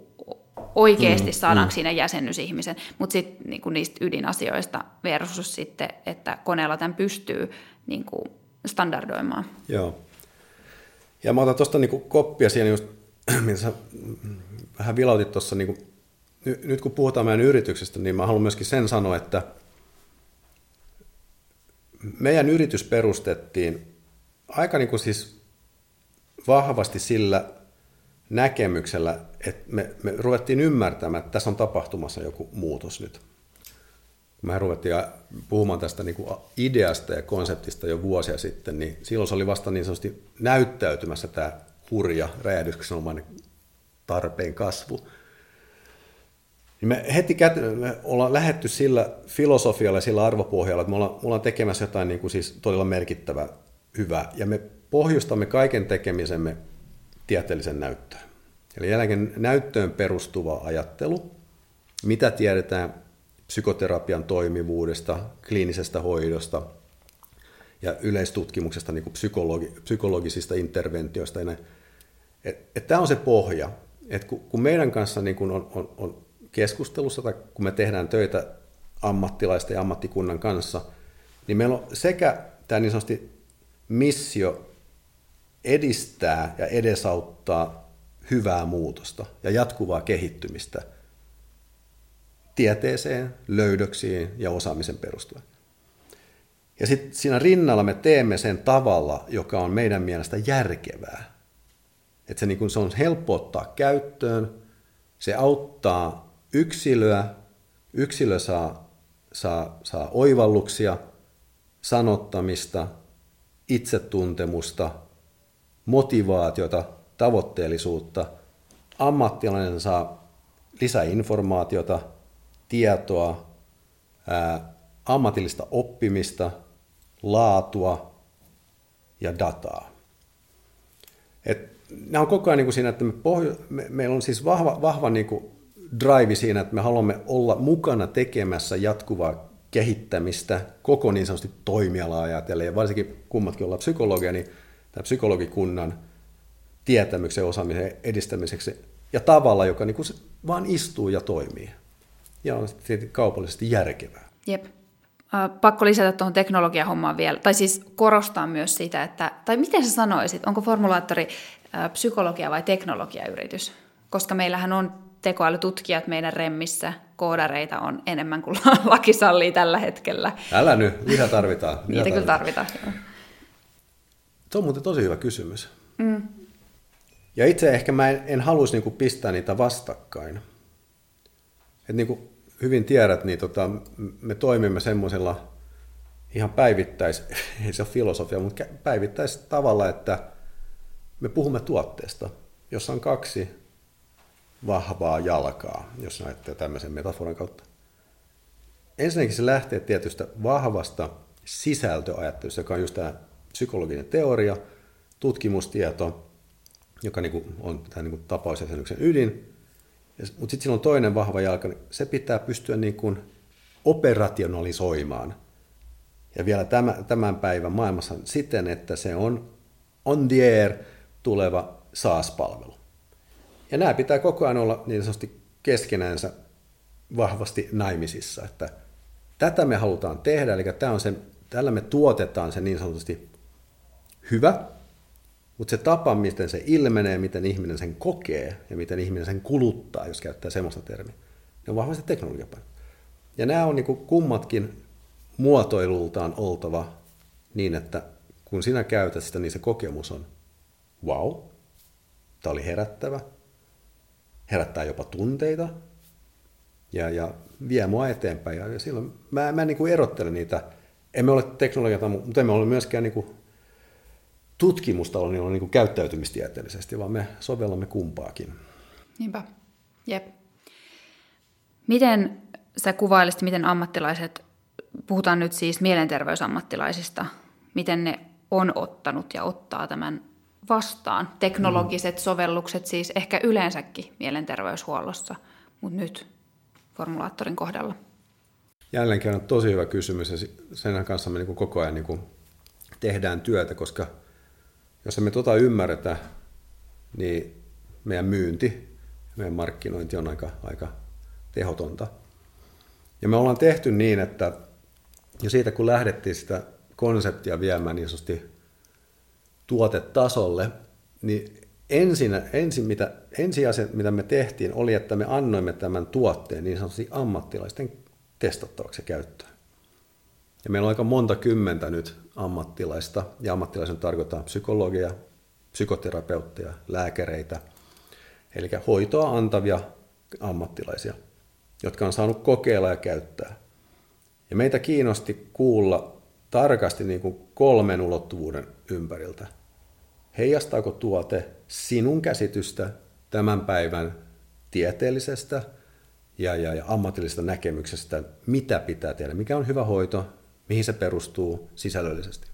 oikeasti mm, saadaanko mm. siinä jäsennys ihmisen, mutta sitten niin niistä ydinasioista versus sitten, että koneella tämän pystyy niin kuin standardoimaan. Joo. Ja mä otan tuosta niin koppia siihen just, mitä sä vähän vilautit tuossa, niin nyt kun puhutaan meidän yrityksestä, niin mä haluan myöskin sen sanoa, että meidän yritys perustettiin aika niin kuin siis vahvasti sillä näkemyksellä, että me, me ruvettiin ymmärtämään, että tässä on tapahtumassa joku muutos nyt. Me ruvettiin puhumaan tästä niin kuin ideasta ja konseptista jo vuosia sitten, niin silloin se oli vasta niin sanotusti näyttäytymässä tämä hurja räjähdyksenomainen tarpeen kasvu. Niin me heti kät- me ollaan lähetty sillä filosofialla ja sillä arvopohjalla, että me ollaan, me ollaan tekemässä jotain niin kuin siis todella merkittävää, hyvää, ja me pohjustamme kaiken tekemisemme tieteellisen näyttöön. Eli jälkeen näyttöön perustuva ajattelu, mitä tiedetään psykoterapian toimivuudesta, kliinisestä hoidosta ja yleistutkimuksesta, niin kuin psykologi, psykologisista interventioista. Et, et tämä on se pohja, että kun, kun meidän kanssa niin kun on, on, on keskustelussa tai kun me tehdään töitä ammattilaisten ja ammattikunnan kanssa, niin meillä on sekä tämä niin sanotusti missio edistää ja edesauttaa hyvää muutosta ja jatkuvaa kehittymistä tieteeseen, löydöksiin ja osaamisen perustuen. Ja sitten siinä rinnalla me teemme sen tavalla, joka on meidän mielestä järkevää. Että se, niin kun se on helppo ottaa käyttöön, se auttaa yksilöä, yksilö saa, saa, saa oivalluksia, sanottamista, itsetuntemusta, motivaatiota, tavoitteellisuutta. Ammattilainen saa lisäinformaatiota, tietoa, ää, ammatillista oppimista, laatua ja dataa. Et nämä on koko ajan niin kuin siinä, että me pohjo- me, meillä on siis vahva, vahva niin kuin drive siinä, että me haluamme olla mukana tekemässä jatkuvaa kehittämistä koko niin sanotusti toimialaa ajatellen, ja varsinkin kummatkin ollaan psykologia, niin tämä psykologikunnan tietämyksen osaamisen edistämiseksi ja tavalla, joka niin kuin vaan istuu ja toimii. Ja on kaupallisesti järkevää. Jep. Pakko lisätä tuohon teknologiahommaan vielä, tai siis korostaa myös sitä, että, tai miten sä sanoisit, onko formulaattori psykologia vai teknologiayritys? Koska meillähän on tekoälytutkijat meidän remmissä, koodareita on enemmän kuin laki sallii tällä hetkellä. Älä nyt, mitä tarvitaan? Mitä Niitä kyllä tarvitaan. Se on muuten tosi hyvä kysymys. Mm. Ja itse ehkä mä en, en haluaisi niin kuin pistää niitä vastakkain. Et niin kuin hyvin tiedät, niin tota, me toimimme semmoisella ihan päivittäis, ei se ole filosofia, mutta päivittäis tavalla, että me puhumme tuotteesta, jossa on kaksi vahvaa jalkaa, jos näette tämmöisen metaforan kautta. Ensinnäkin se lähtee tietystä vahvasta sisältöajattelusta, joka on just tämä psykologinen teoria, tutkimustieto, joka niin kuin on tämä niin tapausjäsenyksen ydin. Mutta sitten on toinen vahva jalka, niin se pitää pystyä niin kuin operationalisoimaan. Ja vielä tämän, tämän päivän maailmassa siten, että se on on the air tuleva SaaS-palvelu. Ja nämä pitää koko ajan olla niin sanotusti keskenäänsä vahvasti naimisissa, että tätä me halutaan tehdä, eli tämä on sen, tällä me tuotetaan se niin sanotusti hyvä, mutta se tapa, miten se ilmenee, miten ihminen sen kokee ja miten ihminen sen kuluttaa, jos käyttää semmoista termiä, ne on vahvasti teknologiapäin. Ja nämä on niin kummatkin muotoilultaan oltava niin, että kun sinä käytät sitä, niin se kokemus on wow, tämä oli herättävä, herättää jopa tunteita ja, ja vie mua eteenpäin. Ja, ja silloin mä, mä niin kuin erottelen niitä. Emme ole teknologiata, mutta emme ole myöskään niin kuin tutkimusta niin kuin käyttäytymistieteellisesti, vaan me sovellamme kumpaakin. Niinpä, jep. Miten sä kuvailisit, miten ammattilaiset, puhutaan nyt siis mielenterveysammattilaisista, miten ne on ottanut ja ottaa tämän vastaan. Teknologiset mm. sovellukset siis ehkä yleensäkin mielenterveyshuollossa, mutta nyt formulaattorin kohdalla. Jälleen kerran tosi hyvä kysymys ja sen kanssa me niin koko ajan niin tehdään työtä, koska jos emme tuota ymmärretä, niin meidän myynti, meidän markkinointi on aika, aika tehotonta. Ja me ollaan tehty niin, että jo siitä kun lähdettiin sitä konseptia viemään niin sanotusti tuotetasolle, niin ensin, ensin, mitä, ensi asia, mitä me tehtiin, oli, että me annoimme tämän tuotteen niin sanotusti ammattilaisten testattavaksi käyttöön. Ja meillä on aika monta kymmentä nyt ammattilaista, ja ammattilaisen tarkoittaa psykologia, psykoterapeutteja, lääkäreitä, eli hoitoa antavia ammattilaisia, jotka on saanut kokeilla ja käyttää. Ja meitä kiinnosti kuulla tarkasti niin kuin kolmen ulottuvuuden ympäriltä. Heijastaako tuote sinun käsitystä tämän päivän tieteellisestä ja, ja, ja ammatillisesta näkemyksestä, mitä pitää tehdä, mikä on hyvä hoito, mihin se perustuu sisällöllisesti.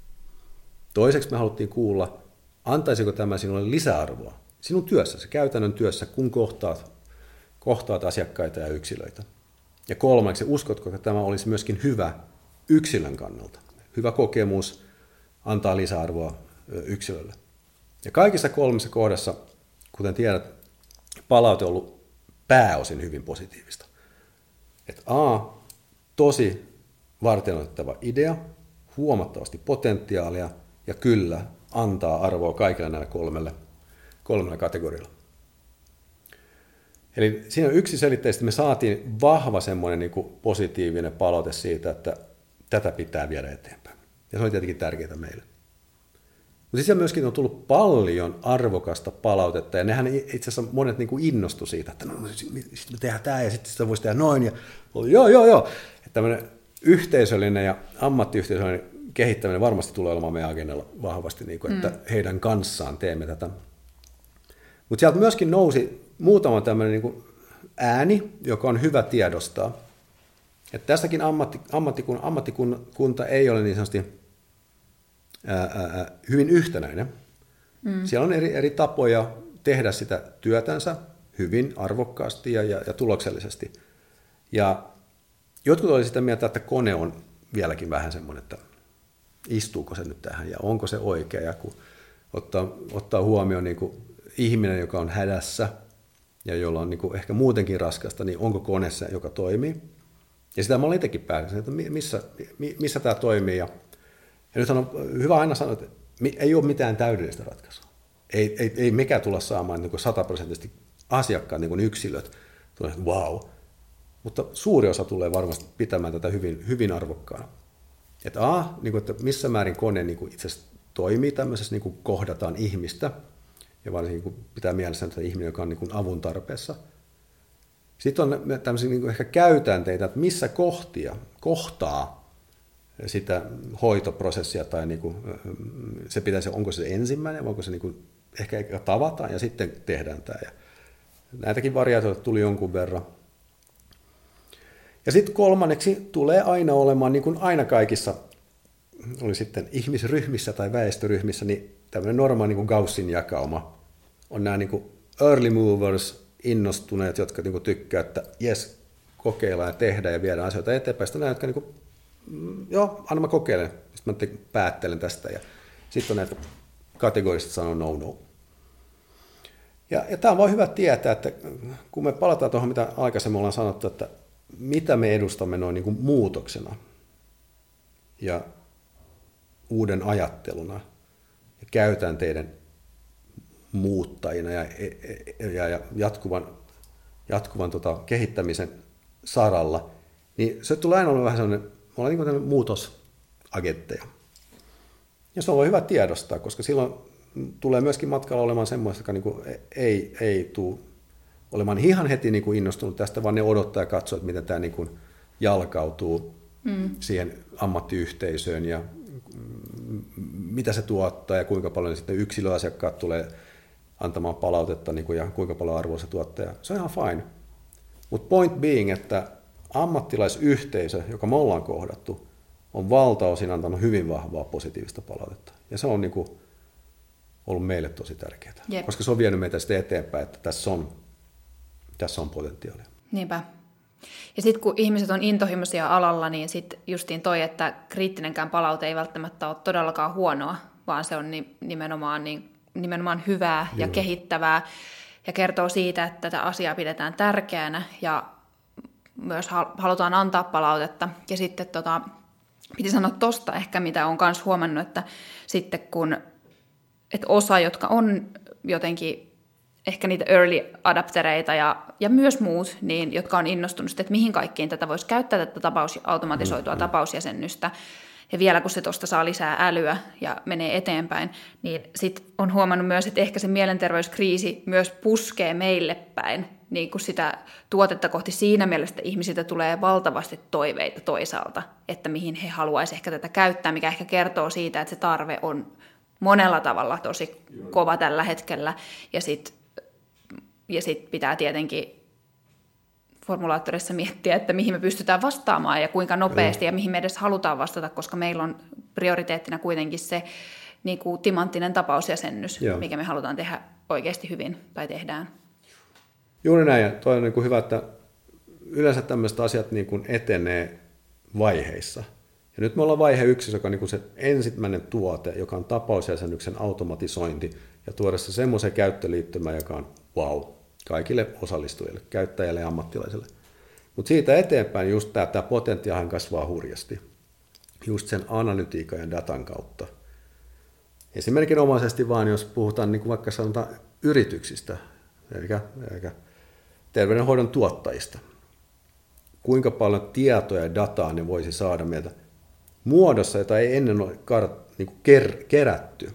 Toiseksi me haluttiin kuulla, antaisiko tämä sinulle lisäarvoa sinun työssäsi, käytännön työssä, kun kohtaat, kohtaat asiakkaita ja yksilöitä. Ja kolmanneksi, uskotko, että tämä olisi myöskin hyvä yksilön kannalta? hyvä kokemus antaa lisäarvoa yksilölle. Ja kaikissa kolmessa kohdassa, kuten tiedät, palaute on ollut pääosin hyvin positiivista. Että A, tosi varteenotettava idea, huomattavasti potentiaalia ja kyllä antaa arvoa kaikille näille kolmelle, kolmelle kategorialla. Eli siinä yksi selitteisesti me saatiin vahva semmoinen niin positiivinen palaute siitä, että tätä pitää viedä eteenpäin. Ja se oli tietenkin tärkeää meille. Mutta sitten myöskin on tullut paljon arvokasta palautetta, ja nehän itse asiassa monet niin kuin innostu siitä, että no, sitten me tehdään tämä, ja sitten sitä voisi tehdä noin, ja oli, joo, joo, joo. Että tämmöinen yhteisöllinen ja ammattiyhteisöllinen kehittäminen varmasti tulee olemaan meidän agendalla vahvasti, niin kuin, että mm. heidän kanssaan teemme tätä. Mutta sieltä myöskin nousi muutama tämmöinen niin kuin ääni, joka on hyvä tiedostaa. Että tässäkin ammatti, ammattikun, ammattikunta ei ole niin sanotusti ää, hyvin yhtenäinen. Mm. Siellä on eri, eri tapoja tehdä sitä työtänsä hyvin arvokkaasti ja, ja, ja tuloksellisesti. Ja jotkut olivat sitä mieltä, että kone on vieläkin vähän semmoinen, että istuuko se nyt tähän ja onko se oikea. Ja kun ottaa, ottaa huomioon niin kuin ihminen, joka on hädässä ja jolla on niin kuin ehkä muutenkin raskasta, niin onko kone se, joka toimii. Ja sitä mä olin itsekin päässä, että missä, missä tämä toimii. Ja, ja nyt on hyvä aina sanoa, että ei ole mitään täydellistä ratkaisua. Ei, ei, ei mekään tulla saamaan niin sataprosenttisesti asiakkaat niin yksilöt, tulee, että wow. Mutta suuri osa tulee varmasti pitämään tätä hyvin, hyvin arvokkaana. Että A, niin kuin, että missä määrin kone niin kuin itse toimii tämmöisessä, niin kuin kohdataan ihmistä, ja varsinkin kun pitää mielessä että ihminen, joka on niin kuin avun tarpeessa – sitten on tämmöisiä niin ehkä käytänteitä, että missä kohtia, kohtaa sitä hoitoprosessia tai niin kuin, se pitäisi, onko se ensimmäinen, vai onko se niin kuin, ehkä tavataan ja sitten tehdään tämä. Ja näitäkin variaatioita tuli jonkun verran. Ja sitten kolmanneksi tulee aina olemaan, niin kuin aina kaikissa, oli sitten ihmisryhmissä tai väestöryhmissä, niin tämmöinen normaali niin kuin Gaussin jakauma. On nämä niin kuin early movers, innostuneet, jotka niin kuin tykkää, että jes, kokeillaan ja tehdään ja viedään asioita eteenpäin. Sitten nämä, jotka niin kuin, joo, anna mä kokeilen, sitten mä päättelen tästä. Ja sitten on näitä kategorisesti sanoo no no. Ja, ja tämä on vain hyvä tietää, että kun me palataan tuohon, mitä aikaisemmin ollaan sanottu, että mitä me edustamme noin niin kuin muutoksena ja uuden ajatteluna ja käytänteiden muuttajina ja, ja, ja jatkuvan, jatkuvan tota, kehittämisen saralla, niin se tulee aina olla vähän sellainen, me ollaan niin kuin muutosagentteja. Ja se on hyvä tiedostaa, koska silloin tulee myöskin matkalla olemaan semmoista, joka niin kuin ei, ei tule olemaan ihan heti niin kuin innostunut tästä, vaan ne odottaa ja katsoo, että miten tämä niin kuin jalkautuu mm. siihen ammattiyhteisöön ja mitä se tuottaa ja kuinka paljon sitten yksilöasiakkaat tulee antamaan palautetta niin kuin, ja kuinka paljon arvoa se tuottaa. Se on ihan fine. Mutta point being, että ammattilaisyhteisö, joka me ollaan kohdattu, on valtaosin antanut hyvin vahvaa positiivista palautetta. Ja se on niin kuin ollut meille tosi tärkeää, Jep. koska se on vienyt meitä sitten eteenpäin, että tässä on, tässä on potentiaalia. Niinpä. Ja sitten kun ihmiset on intohimoisia alalla, niin sitten justiin toi, että kriittinenkään palaute ei välttämättä ole todellakaan huonoa, vaan se on nimenomaan, niin, nimenomaan hyvää Joo. ja kehittävää ja kertoo siitä, että tätä asiaa pidetään tärkeänä ja myös halutaan antaa palautetta. Ja sitten tota, piti sanoa tosta ehkä, mitä on myös huomannut, että sitten kun että osa, jotka on jotenkin ehkä niitä early adaptereita ja, ja myös muut, niin, jotka on innostunut, että mihin kaikkiin tätä voisi käyttää, tätä tapaus, automatisoitua mm, mm. tapausjäsennystä, ja vielä kun se tuosta saa lisää älyä ja menee eteenpäin, niin sitten on huomannut myös, että ehkä se mielenterveyskriisi myös puskee meille päin niin kuin sitä tuotetta kohti siinä mielessä, että ihmisiltä tulee valtavasti toiveita toisaalta, että mihin he haluaisivat ehkä tätä käyttää, mikä ehkä kertoo siitä, että se tarve on monella tavalla tosi kova tällä hetkellä. Ja sitten ja sit pitää tietenkin formulaattorissa miettiä, että mihin me pystytään vastaamaan ja kuinka nopeasti ja mihin me edes halutaan vastata, koska meillä on prioriteettina kuitenkin se niin kuin timanttinen tapausjäsennys, Joo. mikä me halutaan tehdä oikeasti hyvin tai tehdään. Juuri näin, ja toi on niin kuin hyvä, että yleensä tämmöiset asiat niin kuin etenee vaiheissa – ja nyt me ollaan vaihe yksi, joka on niin kuin se ensimmäinen tuote, joka on tapausjäsennyksen automatisointi, ja tuoda se semmoisen käyttöliittymän, joka on wow, kaikille osallistujille, käyttäjille ja ammattilaisille. Mutta siitä eteenpäin just tämä, tämä kasvaa hurjasti, just sen analytiikan ja datan kautta. Esimerkinomaisesti vaan, jos puhutaan niin kuin vaikka sanotaan yrityksistä, eli, eli terveydenhoidon tuottajista, kuinka paljon tietoa ja dataa ne voisi saada meiltä – muodossa, jota ei ennen ole niin kuin ker, kerätty.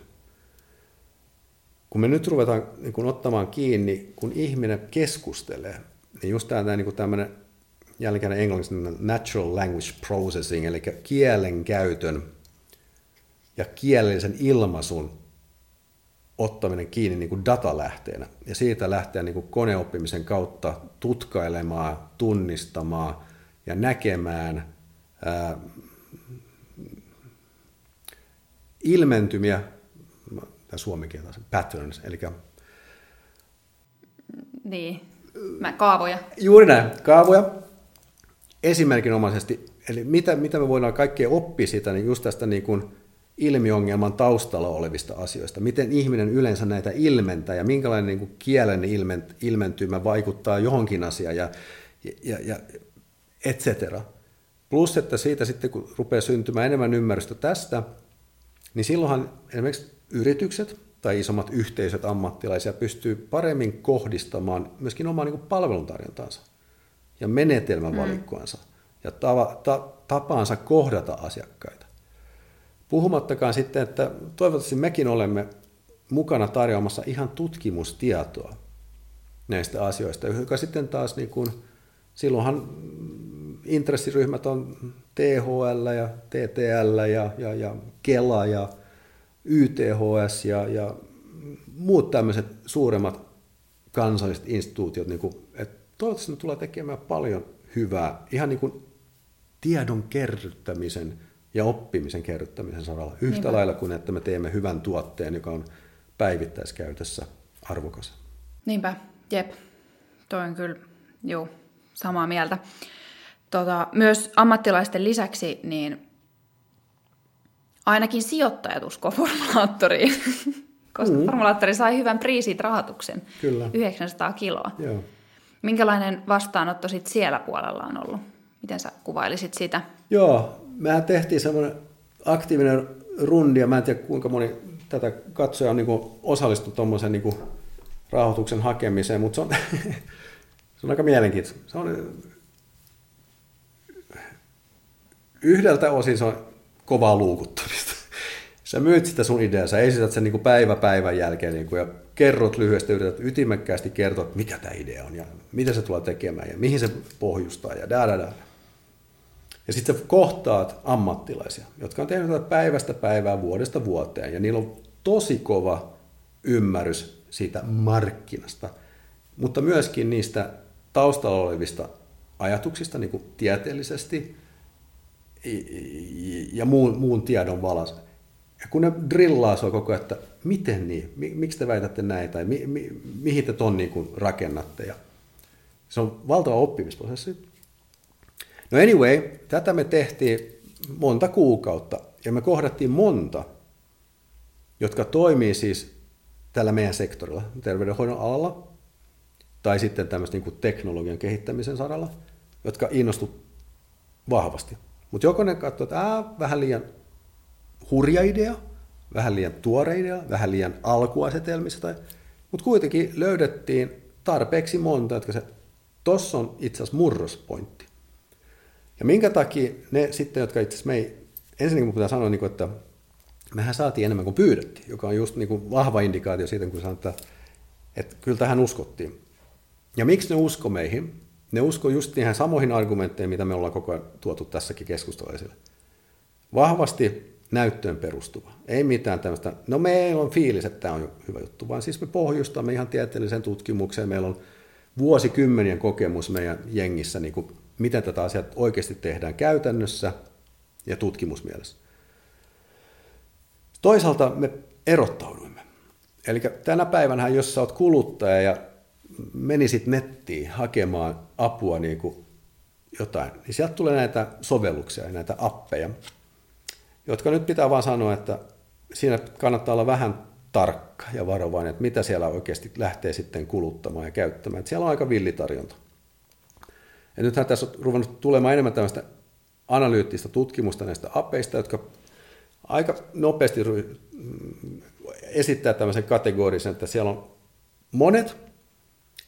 Kun me nyt ruvetaan niin kuin ottamaan kiinni, kun ihminen keskustelee, niin just tämä niin tämmöinen jälkeen englanniksi natural language processing, eli kielen käytön ja kielellisen ilmaisun ottaminen kiinni niin kuin datalähteenä. Ja siitä lähteä niin kuin koneoppimisen kautta tutkailemaan, tunnistamaan ja näkemään ää, ilmentymiä, tai suomen kieltä, patterns, eli niin, mä, kaavoja. Juuri näin, kaavoja. Esimerkinomaisesti, eli mitä, mitä me voidaan kaikkea oppia siitä, niin just tästä niin kuin ilmiongelman taustalla olevista asioista. Miten ihminen yleensä näitä ilmentää ja minkälainen niin kuin kielen ilment, ilmentymä vaikuttaa johonkin asiaan ja, ja, ja et cetera. Plus, että siitä sitten kun rupeaa syntymään enemmän ymmärrystä tästä, niin silloinhan esimerkiksi yritykset tai isommat yhteisöt ammattilaisia pystyy paremmin kohdistamaan myöskin omaa niin palveluntarjontaansa ja menetelmävalikkoansa mm. ja tava, ta, tapaansa kohdata asiakkaita. Puhumattakaan sitten, että toivottavasti mekin olemme mukana tarjoamassa ihan tutkimustietoa näistä asioista, joka sitten taas niin kuin, silloinhan intressiryhmät on THL ja TTL ja, ja, ja Kela ja YTHS ja, ja muut tämmöiset suuremmat kansalliset instituutiot, niin kuin, että toivottavasti ne tulee tekemään paljon hyvää ihan niin kuin tiedon kerryttämisen ja oppimisen kerryttämisen saralla. Yhtä Niinpä. lailla kuin, että me teemme hyvän tuotteen, joka on päivittäiskäytössä arvokas. Niinpä, jep. Toi on kyllä, joo, samaa mieltä. Tota, myös ammattilaisten lisäksi, niin ainakin sijoittajat uskoo formulaattoriin, koska mm. formulaattori sai hyvän priisit rahoituksen, Kyllä. 900 kiloa. Joo. Minkälainen vastaanotto sit siellä puolella on ollut? Miten sä kuvailisit sitä? Joo, mehän tehtiin semmoinen aktiivinen rundi, ja mä en tiedä kuinka moni tätä katsoja on niin osallistunut tuommoisen niin rahoituksen hakemiseen, mutta se on, se on aika mielenkiintoista. Se on, yhdeltä osin se on kovaa luukuttamista. Sä myyt sitä sun ideaa, sä esität sen niin kuin päivä päivän jälkeen niin kuin, ja kerrot lyhyesti, yrität ytimekkäästi kertoa, mikä tämä idea on ja mitä se tulee tekemään ja mihin se pohjustaa ja da, da, da. Ja sitten sä kohtaat ammattilaisia, jotka on tehnyt tätä päivästä päivää vuodesta vuoteen ja niillä on tosi kova ymmärrys siitä markkinasta, mutta myöskin niistä taustalla olevista ajatuksista niin kuin tieteellisesti ja muun, muun tiedon valas. Ja kun ne drillaa sua koko ajan, että miten niin, miksi te väitätte näin, tai mi, mi, mihin te ton niin rakennatte. Ja se on valtava oppimisprosessi. No anyway, tätä me tehtiin monta kuukautta, ja me kohdattiin monta, jotka toimii siis tällä meidän sektorilla, terveydenhoidon alalla, tai sitten tämmöistä niin teknologian kehittämisen saralla, jotka innostu vahvasti. Mutta joko ne katsoo, että ää, vähän liian hurja idea, vähän liian tuore idea, vähän liian alkuasetelmissa, tai, mutta kuitenkin löydettiin tarpeeksi monta, jotka se, tossa on itse asiassa murrospointti. Ja minkä takia ne sitten, jotka itse asiassa me ei, ensinnäkin pitää sanoa, niin että mehän saatiin enemmän kuin pyydettiin, joka on just niin vahva indikaatio siitä, kun sanotaan, että, että kyllä tähän uskottiin. Ja miksi ne usko meihin? Ne usko just ihan samoihin argumentteihin, mitä me ollaan koko ajan tuotu tässäkin keskustelua esille. Vahvasti näyttöön perustuva. Ei mitään tämmöistä, no meillä on fiilis, että tämä on hyvä juttu, vaan siis me pohjustamme ihan tieteelliseen tutkimukseen. Meillä on vuosikymmenien kokemus meidän jengissä, niin kuin, miten tätä asiaa oikeasti tehdään käytännössä ja tutkimusmielessä. Toisaalta me erottauduimme. Eli tänä päivänä, jos sä oot kuluttaja ja menisit nettiin hakemaan apua niin kuin jotain, niin sieltä tulee näitä sovelluksia ja näitä appeja, jotka nyt pitää vaan sanoa, että siinä kannattaa olla vähän tarkka ja varovainen, että mitä siellä oikeasti lähtee sitten kuluttamaan ja käyttämään. Että siellä on aika villitarjonta. Ja nythän tässä on ruvennut tulemaan enemmän tämmöistä analyyttistä tutkimusta näistä appeista, jotka aika nopeasti esittää tämmöisen kategorisen, että siellä on monet,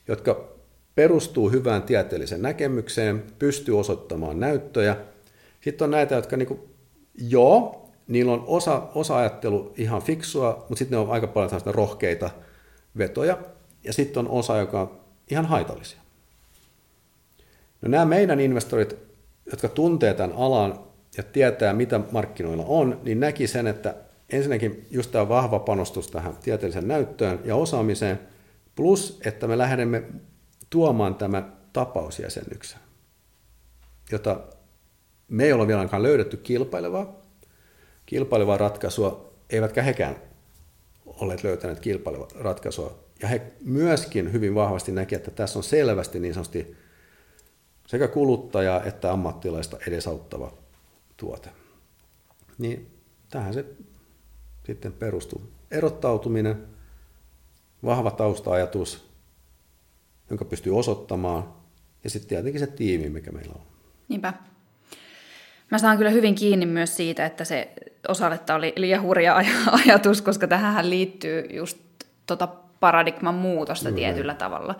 jotka perustuu hyvään tieteelliseen näkemykseen, pystyy osoittamaan näyttöjä. Sitten on näitä, jotka niin kuin, joo, niillä on osa, osa ajattelu ihan fiksua, mutta sitten ne on aika paljon rohkeita vetoja. Ja sitten on osa, joka on ihan haitallisia. No nämä meidän investorit, jotka tuntee tämän alan ja tietää, mitä markkinoilla on, niin näki sen, että ensinnäkin just tämä vahva panostus tähän tieteelliseen näyttöön ja osaamiseen, plus että me lähdemme tuomaan tämä tapausjäsennyksen, jota me ei ole vielä ainakaan löydetty kilpailevaa, kilpailevaa ratkaisua, eivätkä hekään olleet löytäneet kilpailevaa ratkaisua. Ja he myöskin hyvin vahvasti näkivät, että tässä on selvästi niin sanotusti sekä kuluttajaa että ammattilaista edesauttava tuote. Niin tähän se sitten perustuu. Erottautuminen, vahva tausta-ajatus, jonka pystyy osoittamaan, ja sitten tietenkin se tiimi, mikä meillä on. Niinpä. Mä saan kyllä hyvin kiinni myös siitä, että se osalle oli liian hurja ajatus, koska tähän liittyy just tota paradigman muutosta Kyllä. tietyllä tavalla.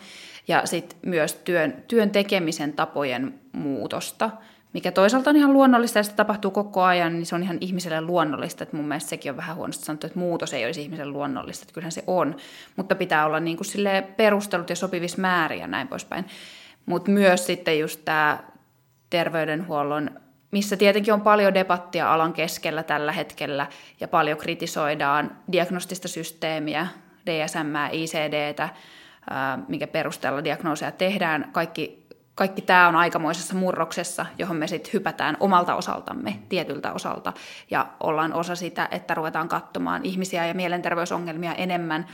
Ja sitten myös työn, työn tekemisen tapojen muutosta, mikä toisaalta on ihan luonnollista ja sitä tapahtuu koko ajan, niin se on ihan ihmiselle luonnollista. Että mun mielestä sekin on vähän huonosti sanottu, että muutos ei olisi ihmiselle luonnollista, että kyllähän se on. Mutta pitää olla niin kuin perustelut ja sopivissa määrin ja näin poispäin. Mutta myös sitten just tämä terveydenhuollon missä tietenkin on paljon debattia alan keskellä tällä hetkellä ja paljon kritisoidaan diagnostista systeemiä, DSM, ICDtä, minkä perusteella diagnooseja tehdään. Kaikki, kaikki tämä on aikamoisessa murroksessa, johon me sitten hypätään omalta osaltamme, tietyltä osalta, ja ollaan osa sitä, että ruvetaan katsomaan ihmisiä ja mielenterveysongelmia enemmän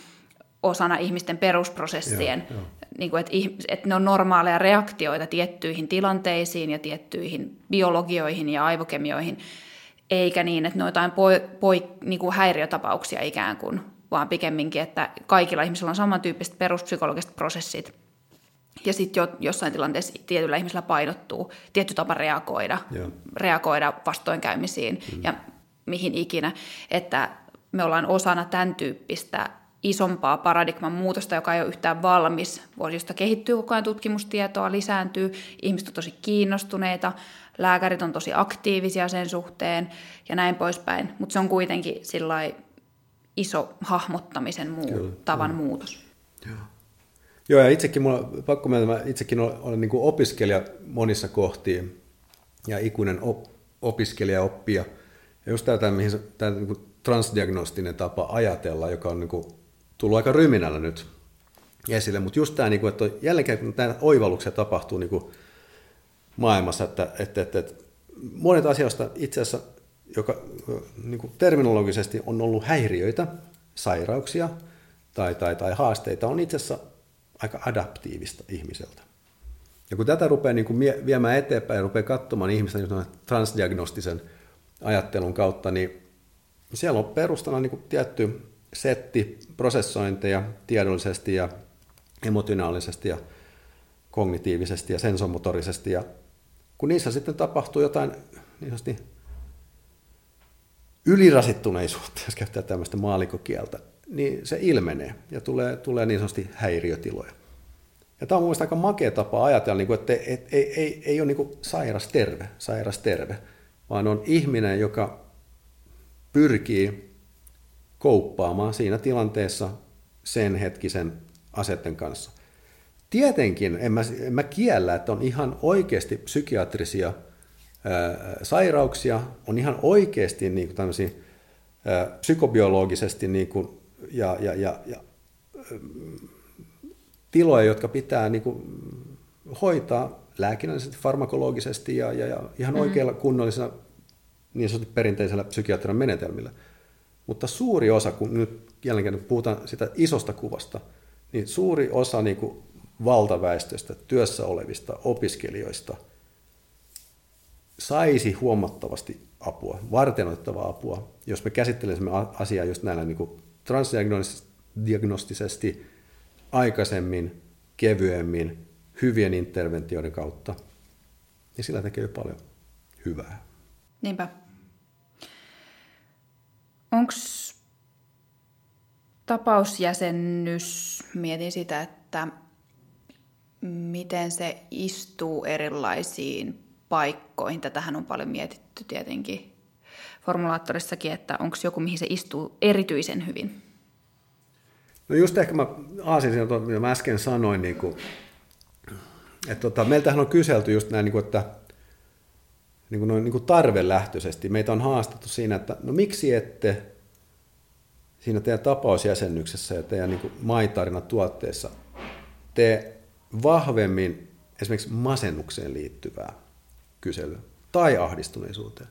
osana ihmisten perusprosessien, joo, joo. Niin kuin, että, että ne on normaaleja reaktioita tiettyihin tilanteisiin ja tiettyihin biologioihin ja aivokemioihin, eikä niin, että ne on jotain poi, poi, niin kuin häiriötapauksia ikään kuin, vaan pikemminkin, että kaikilla ihmisillä on samantyyppiset peruspsykologiset prosessit, ja sitten jo, jossain tilanteessa tietyllä ihmisellä painottuu tietty tapa reagoida, Joo. reagoida vastoinkäymisiin mm. ja mihin ikinä, että me ollaan osana tämän tyyppistä isompaa paradigman muutosta, joka ei ole yhtään valmis, josta kehittyy koko ajan tutkimustietoa, lisääntyy, ihmiset on tosi kiinnostuneita, lääkärit on tosi aktiivisia sen suhteen ja näin poispäin, mutta se on kuitenkin iso hahmottamisen muu, Kyllä, tavan joo. muutos. Joo. Joo, ja itsekin mulla, pakko mennä, mä itsekin olen, olen niin opiskelija monissa kohtiin ja ikuinen op, opiskelija oppia. Ja just tämä, mihin tämä niin transdiagnostinen tapa ajatella, joka on niin kuin, tullut aika ryminällä nyt esille, mutta just tämä, niin kuin, että jälleen kun tämä oivalluksia tapahtuu niin kuin maailmassa, että, että, että, että monet asioista itse asiassa, joka niin kuin terminologisesti on ollut häiriöitä, sairauksia tai, tai, tai haasteita, on itse asiassa aika adaptiivista ihmiseltä. Ja kun tätä rupeaa niin kuin viemään eteenpäin ja rupeaa katsomaan ihmistä niin transdiagnostisen ajattelun kautta, niin siellä on perustana niin kuin tietty setti prosessointeja tiedollisesti ja emotionaalisesti ja kognitiivisesti ja sensomotorisesti. Ja kun niissä sitten tapahtuu jotain niin sanotusti ylirasittuneisuutta, jos käyttää tämmöistä maalikokieltä, niin se ilmenee ja tulee, tulee niin sanotusti häiriötiloja. Ja tämä on mielestäni aika makea tapa ajatella, niin että ei, ei, ei, ei ole niin sairas terve, sairas terve, vaan on ihminen, joka pyrkii kouppaamaan siinä tilanteessa sen hetkisen asetten kanssa. Tietenkin en mä, en mä kiellä, että on ihan oikeasti psykiatrisia ää, sairauksia, on ihan oikeasti niin kuin tämmöisiä, ää, psykobiologisesti niin kuin, ja, ja, ja, ja tiloja, jotka pitää niin kuin, hoitaa lääkinnällisesti, farmakologisesti ja, ja, ja ihan mm. oikealla kunnollisella niin sanotusti perinteisellä psykiatrian menetelmillä. Mutta suuri osa, kun nyt jälleen puhutaan sitä isosta kuvasta, niin suuri osa niin kuin valtaväestöstä, työssä olevista opiskelijoista saisi huomattavasti apua, vartenoittavaa apua, jos me käsittelisimme asiaa just näillä niin kuin transdiagnostisesti aikaisemmin, kevyemmin, hyvien interventioiden kautta, niin sillä tekee jo paljon hyvää. Niinpä. Onko tapausjäsennys, mietin sitä, että miten se istuu erilaisiin paikkoihin. Tätähän on paljon mietitty tietenkin formulaattorissakin, että onko joku, mihin se istuu erityisen hyvin? No just ehkä mä aasin siinä, mitä mä äsken sanoin, niin kuin, että tota, meiltähän on kyselty just näin, niin kuin, että niin kuin niin kuin tarvelähtöisesti. Meitä on haastettu siinä, että no miksi ette siinä teidän tapausjäsennyksessä ja teidän niin maitarina tuotteessa tee vahvemmin esimerkiksi masennukseen liittyvää kyselyä tai ahdistuneisuuteen.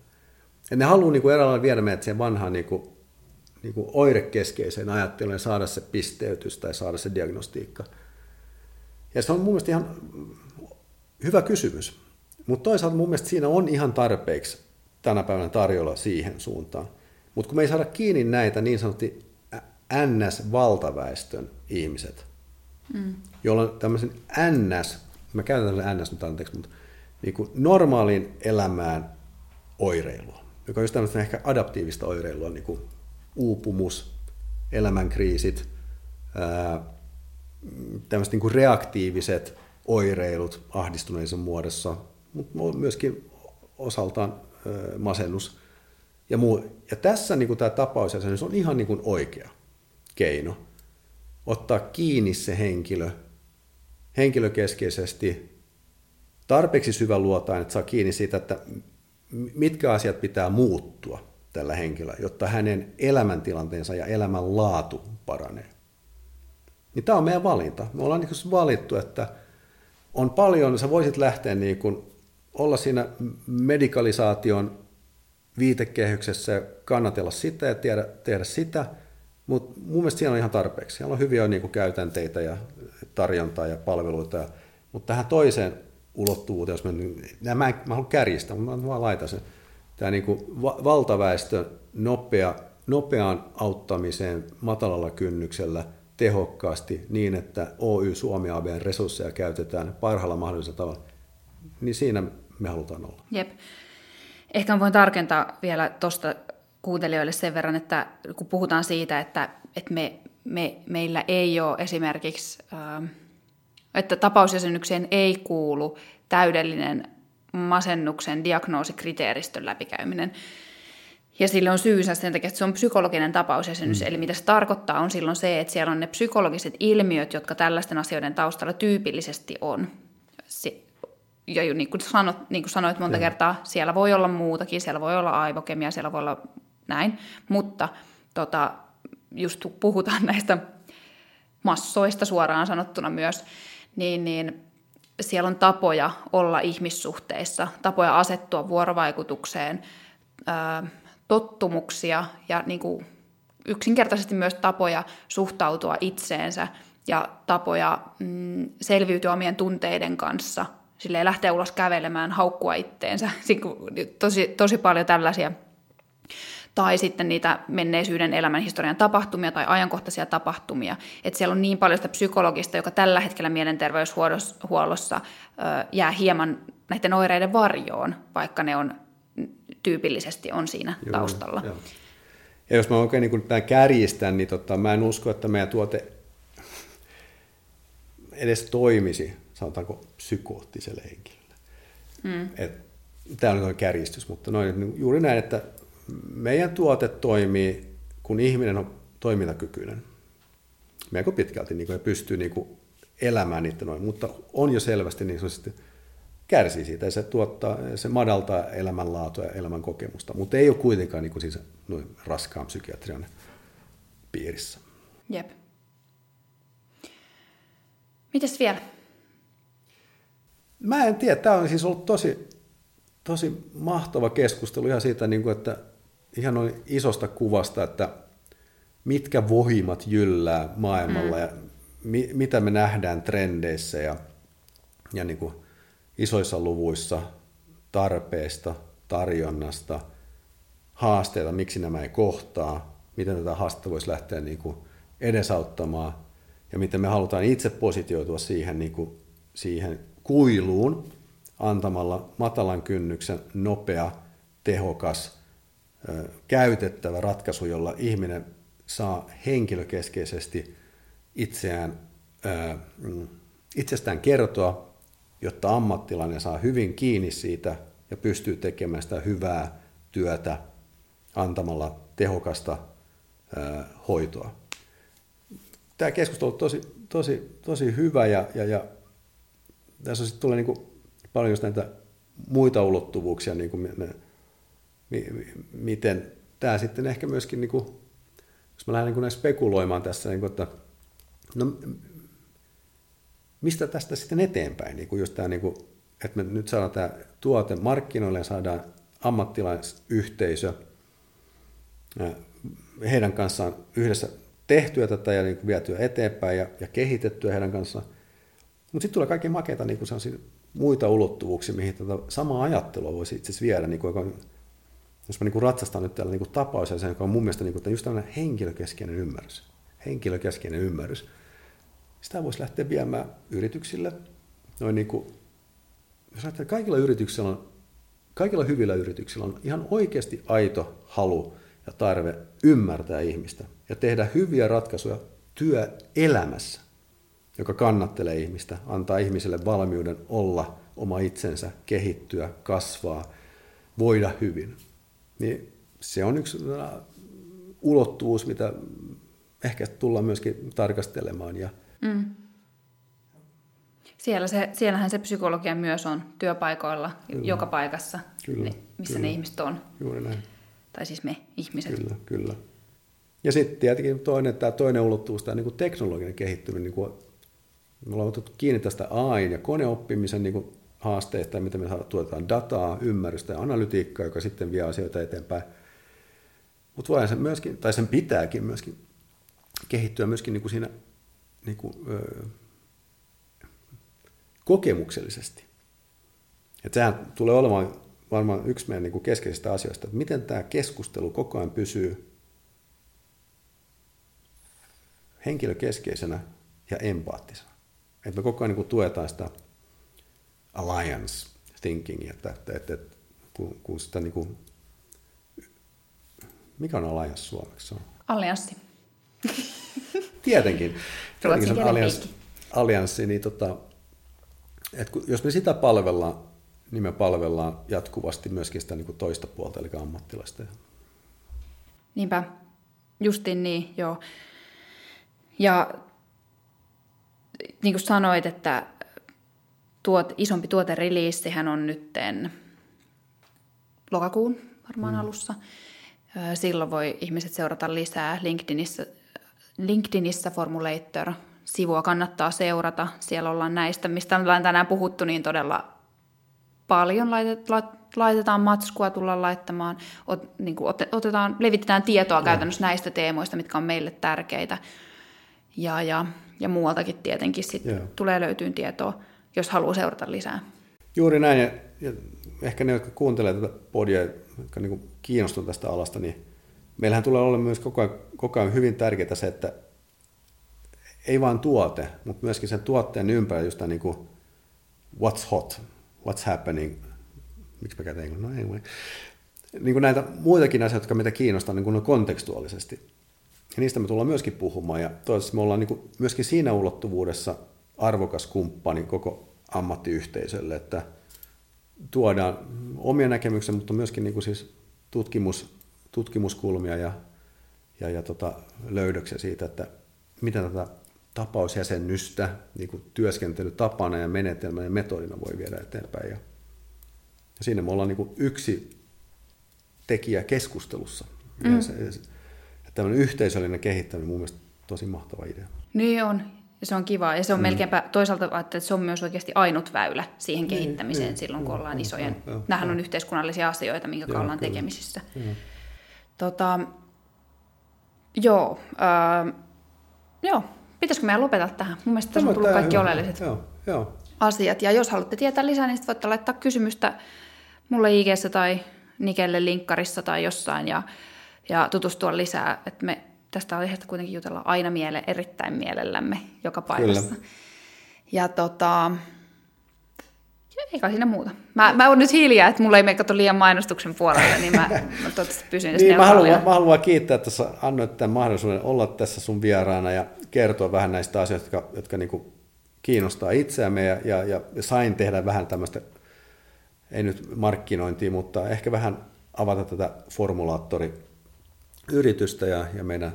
Et ne haluaa niin kuin eräällä viedä meidät siihen vanhaan niin kuin, niin kuin oirekeskeiseen ajatteluun ja saada se pisteytys tai saada se diagnostiikka. Ja se on mun mielestä ihan hyvä kysymys. Mutta toisaalta mun mielestä siinä on ihan tarpeeksi tänä päivänä tarjolla siihen suuntaan. Mutta kun me ei saada kiinni näitä niin sanotusti NS-valtaväestön ihmiset, mm. joilla on tämmöisen NS, mä käytän tämmöisen NS nyt anteeksi, mutta niin kuin normaaliin elämään oireilua, joka on just tämmöistä ehkä adaptiivista oireilua, niin kuin uupumus, elämänkriisit, tämmöiset niin kuin reaktiiviset oireilut ahdistuneisen muodossa, mutta myöskin osaltaan masennus ja muu. Ja tässä niin kuin tämä tapaus on ihan niin kuin oikea keino ottaa kiinni se henkilö henkilökeskeisesti tarpeeksi syvä luotaan, että saa kiinni siitä, että mitkä asiat pitää muuttua tällä henkilöllä, jotta hänen elämäntilanteensa ja elämänlaatu paranee. Niin tämä on meidän valinta. Me ollaan niin valittu, että on paljon, sä voisit lähteä niin kuin, olla siinä medikalisaation viitekehyksessä ja kannatella sitä ja tehdä, tehdä sitä, mutta mun mielestä siellä on ihan tarpeeksi. Siellä on hyviä niin kuin, käytänteitä ja tarjontaa ja palveluita, mutta tähän toiseen ulottuvuuteen, jos mä, mä, mä, mä haluan kärjistää, mä vaan laitan sen. Tämä niin kuin, va- valtaväestön nopea, nopeaan auttamiseen matalalla kynnyksellä tehokkaasti niin, että Oy Suomi ABn resursseja käytetään parhaalla mahdollisella tavalla, niin siinä me halutaan olla. Jep. Ehkä voin tarkentaa vielä tuosta kuuntelijoille sen verran, että kun puhutaan siitä, että, että me, me, meillä ei ole esimerkiksi, ähm, että tapausjäsennykseen ei kuulu täydellinen masennuksen diagnoosikriteeristön läpikäyminen. Ja sillä on syysä sen takia, että se on psykologinen tapausjäsenyys. Mm. Eli mitä se tarkoittaa on silloin se, että siellä on ne psykologiset ilmiöt, jotka tällaisten asioiden taustalla tyypillisesti on. Se, ja niin kuin, sanot, niin kuin sanoit monta ja. kertaa, siellä voi olla muutakin, siellä voi olla aivokemia, siellä voi olla näin, mutta tota, just puhutaan näistä massoista suoraan sanottuna myös, niin, niin siellä on tapoja olla ihmissuhteissa, tapoja asettua vuorovaikutukseen, tottumuksia ja niin kuin yksinkertaisesti myös tapoja suhtautua itseensä ja tapoja mm, selviytyä omien tunteiden kanssa. Sille lähteä ulos kävelemään, haukkua itteensä. Tosi, tosi paljon tällaisia tai sitten niitä menneisyyden elämän historian tapahtumia tai ajankohtaisia tapahtumia. Että siellä on niin paljon sitä psykologista, joka tällä hetkellä mielenterveyshuollossa jää hieman näiden oireiden varjoon, vaikka ne on tyypillisesti on siinä Joo, taustalla. Jo. Ja jos mä oikein niin tämän kärjistän, niin tota, mä en usko, että meidän tuote edes toimisi, sanotaanko, psykoottiselle henkilölle. Mm. Tämä on kärjistys, mutta noin, niin juuri näin, että meidän tuote toimii, kun ihminen on toimintakykyinen. Melko pitkälti niin kuin, ja pystyy niin kuin, elämään niitä noin, mutta on jo selvästi niin sanotusti kärsii siitä ja se, tuottaa, se madaltaa elämänlaatua ja elämän kokemusta, mutta ei ole kuitenkaan niin kuin siis noin raskaan psykiatrian piirissä. Jep. Mites vielä? Mä en tiedä. Tämä on siis ollut tosi, tosi mahtava keskustelu ihan siitä, niin kuin, että ihan noin isosta kuvasta, että mitkä voimat jyllää maailmalla mm. ja mi, mitä me nähdään trendeissä ja, ja niin kuin isoissa luvuissa tarpeesta, tarjonnasta, haasteita, miksi nämä ei kohtaa, miten tätä haastetta voisi lähteä niin kuin edesauttamaan ja miten me halutaan itse positioitua siihen, niin kuin, siihen kuiluun antamalla matalan kynnyksen nopea, tehokas käytettävä ratkaisu, jolla ihminen saa henkilökeskeisesti itseään, mm, itsestään kertoa, jotta ammattilainen saa hyvin kiinni siitä ja pystyy tekemään sitä hyvää työtä antamalla tehokasta hoitoa. Tämä keskustelu on tosi, tosi, tosi hyvä ja, ja, ja tässä sitten tulee niin paljon näitä muita ulottuvuuksia, niin kuin me, miten tämä sitten ehkä myöskin, niin kuin, jos mä lähden niin spekuloimaan tässä, niin kuin, että no, mistä tästä sitten eteenpäin, niin kuin just tämä, niin kuin, että me nyt saadaan tämä tuote markkinoille ja saadaan ammattilaisyhteisö heidän kanssaan yhdessä tehtyä tätä ja niin vietyä eteenpäin ja, ja kehitettyä heidän kanssaan. Mutta sitten tulee kaikki makeita niin kuin muita ulottuvuuksia, mihin tätä samaa ajattelua voisi itse asiassa viedä, niin kuin, jos mä niin kuin ratsastan nyt täällä niin tapaus, ja se, joka on mun mielestä niin kuin, just tämmöinen henkilökeskeinen ymmärrys. Henkilökeskeinen ymmärrys. Sitä voisi lähteä viemään yrityksille. Noin niin kuin, jos ajattelee, kaikilla yrityksillä on, kaikilla hyvillä yrityksillä on ihan oikeasti aito halu ja tarve ymmärtää ihmistä ja tehdä hyviä ratkaisuja työelämässä, joka kannattelee ihmistä, antaa ihmiselle valmiuden olla oma itsensä, kehittyä, kasvaa, voida hyvin niin se on yksi äh, ulottuvuus, mitä ehkä tullaan myöskin tarkastelemaan. Ja... Mm. Siellä se, siellähän se psykologia myös on työpaikoilla, kyllä. joka paikassa, kyllä, missä kyllä. ne ihmiset on. Juuri näin. Tai siis me ihmiset. Kyllä, kyllä. Ja sitten tietenkin toinen, tämä toinen ulottuvuus, tämä niin teknologinen kehittyminen, niin kuin me ollaan otettu kiinni tästä AI ja koneoppimisen niin kuin haasteista, miten me tuotetaan dataa, ymmärrystä ja analytiikkaa, joka sitten vie asioita eteenpäin. Mutta voi sen myöskin, tai sen pitääkin myöskin kehittyä myöskin niin kuin siinä niin kuin, ö, kokemuksellisesti. Et sehän tulee olemaan varmaan yksi meidän niin kuin keskeisistä asioista, että miten tämä keskustelu koko ajan pysyy henkilökeskeisenä ja empaattisena. Että me koko ajan niin kuin tuetaan sitä alliance thinkingia, että, että, että, että kun, kun sitä niin kuin, mikä on alliance suomeksi? Allianssi. Tietenkin. Tietenkin se on allianssi, allianssi, niin tota, että kun, jos me sitä palvellaan, niin me palvellaan jatkuvasti myöskin sitä niin kuin toista puolta, eli ammattilaista. Niinpä, justin niin, joo. Ja niin kuin sanoit, että tuot, isompi tuoteriliissihän on nytten lokakuun varmaan mm. alussa. Silloin voi ihmiset seurata lisää LinkedInissä, LinkedInissä Formulator sivua kannattaa seurata. Siellä ollaan näistä, mistä on tänään puhuttu, niin todella paljon laitetaan matskua, tullaan laittamaan, ot, niin kuin otetaan, levitetään tietoa käytännössä näistä teemoista, mitkä on meille tärkeitä. Ja, ja, ja muualtakin tietenkin sit tulee löytyyn tietoa, jos haluaa seurata lisää. Juuri näin, ja, ja ehkä ne, jotka kuuntelevat tätä podia, jotka niin kiinnostuvat tästä alasta, niin meillähän tulee olla myös koko ajan, koko ajan hyvin tärkeää se, että ei vain tuote, mutta myöskin sen tuotteen ympärillä just niin kuin what's hot, what's happening, miksi mä käytän no anyway. Niin kuin näitä muitakin asioita, jotka meitä kiinnostaa niin kuin kontekstuaalisesti. Ja niistä me tullaan myöskin puhumaan ja toivottavasti me ollaan niin kuin myöskin siinä ulottuvuudessa arvokas kumppani koko ammattiyhteisölle, että tuodaan omia näkemyksiä, mutta myöskin niin kuin siis tutkimus, tutkimuskulmia ja, ja, ja tota, löydöksiä siitä, että miten tätä tapausjäsennystä niin kuin työskentelytapana ja menetelmänä ja metodina voi viedä eteenpäin. Ja, ja siinä me ollaan niin kuin yksi tekijä keskustelussa. Mm. Ja se, ja tämmöinen yhteisöllinen kehittäminen mun mielestä tosi mahtava idea. Niin on. Ja se on kiva. Ja se on mm. melkeinpä toisaalta, että se on myös oikeasti ainut väylä siihen niin, kehittämiseen niin, silloin, kun ollaan isojen. Nämähän on yhteiskunnallisia asioita, minkä kanssa ollaan tekemisissä. Tota, joo, äh, joo, Pitäisikö meidän lopetella tähän? Mun mielestä tässä on tullut kaikki hyvä. oleelliset joo, joo. asiat. Ja jos haluatte tietää lisää, niin voitte laittaa kysymystä mulle ig tai Nikelle linkkarissa tai jossain ja, ja tutustua lisää. Että me tästä aiheesta kuitenkin jutella aina miele, erittäin mielellämme joka paikassa. Kyllä. Ja tota, eikä siinä muuta. Mä, mä oon nyt hiljaa, että mulla ei mene kato liian mainostuksen puolelle, niin mä, mä toivottavasti pysyn niin, mä haluan, mä haluan kiittää, että sä annoit tämän mahdollisuuden olla tässä sun vieraana ja kertoa vähän näistä asioista, jotka, jotka niin kuin kiinnostaa itseämme ja, ja, ja sain tehdä vähän tämmöistä, ei nyt markkinointia, mutta ehkä vähän avata tätä formulaattoriyritystä ja, ja meidän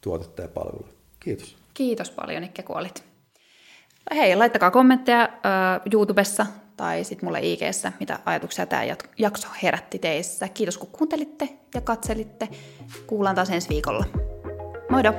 tuotetta ja palvelua. Kiitos. Kiitos paljon, Ikke, kun olit. Hei, laittakaa kommentteja uh, YouTubessa tai sitten mulle ig mitä ajatuksia tämä jakso herätti teissä. Kiitos kun kuuntelitte ja katselitte. Kuullaan taas ensi viikolla. Moido!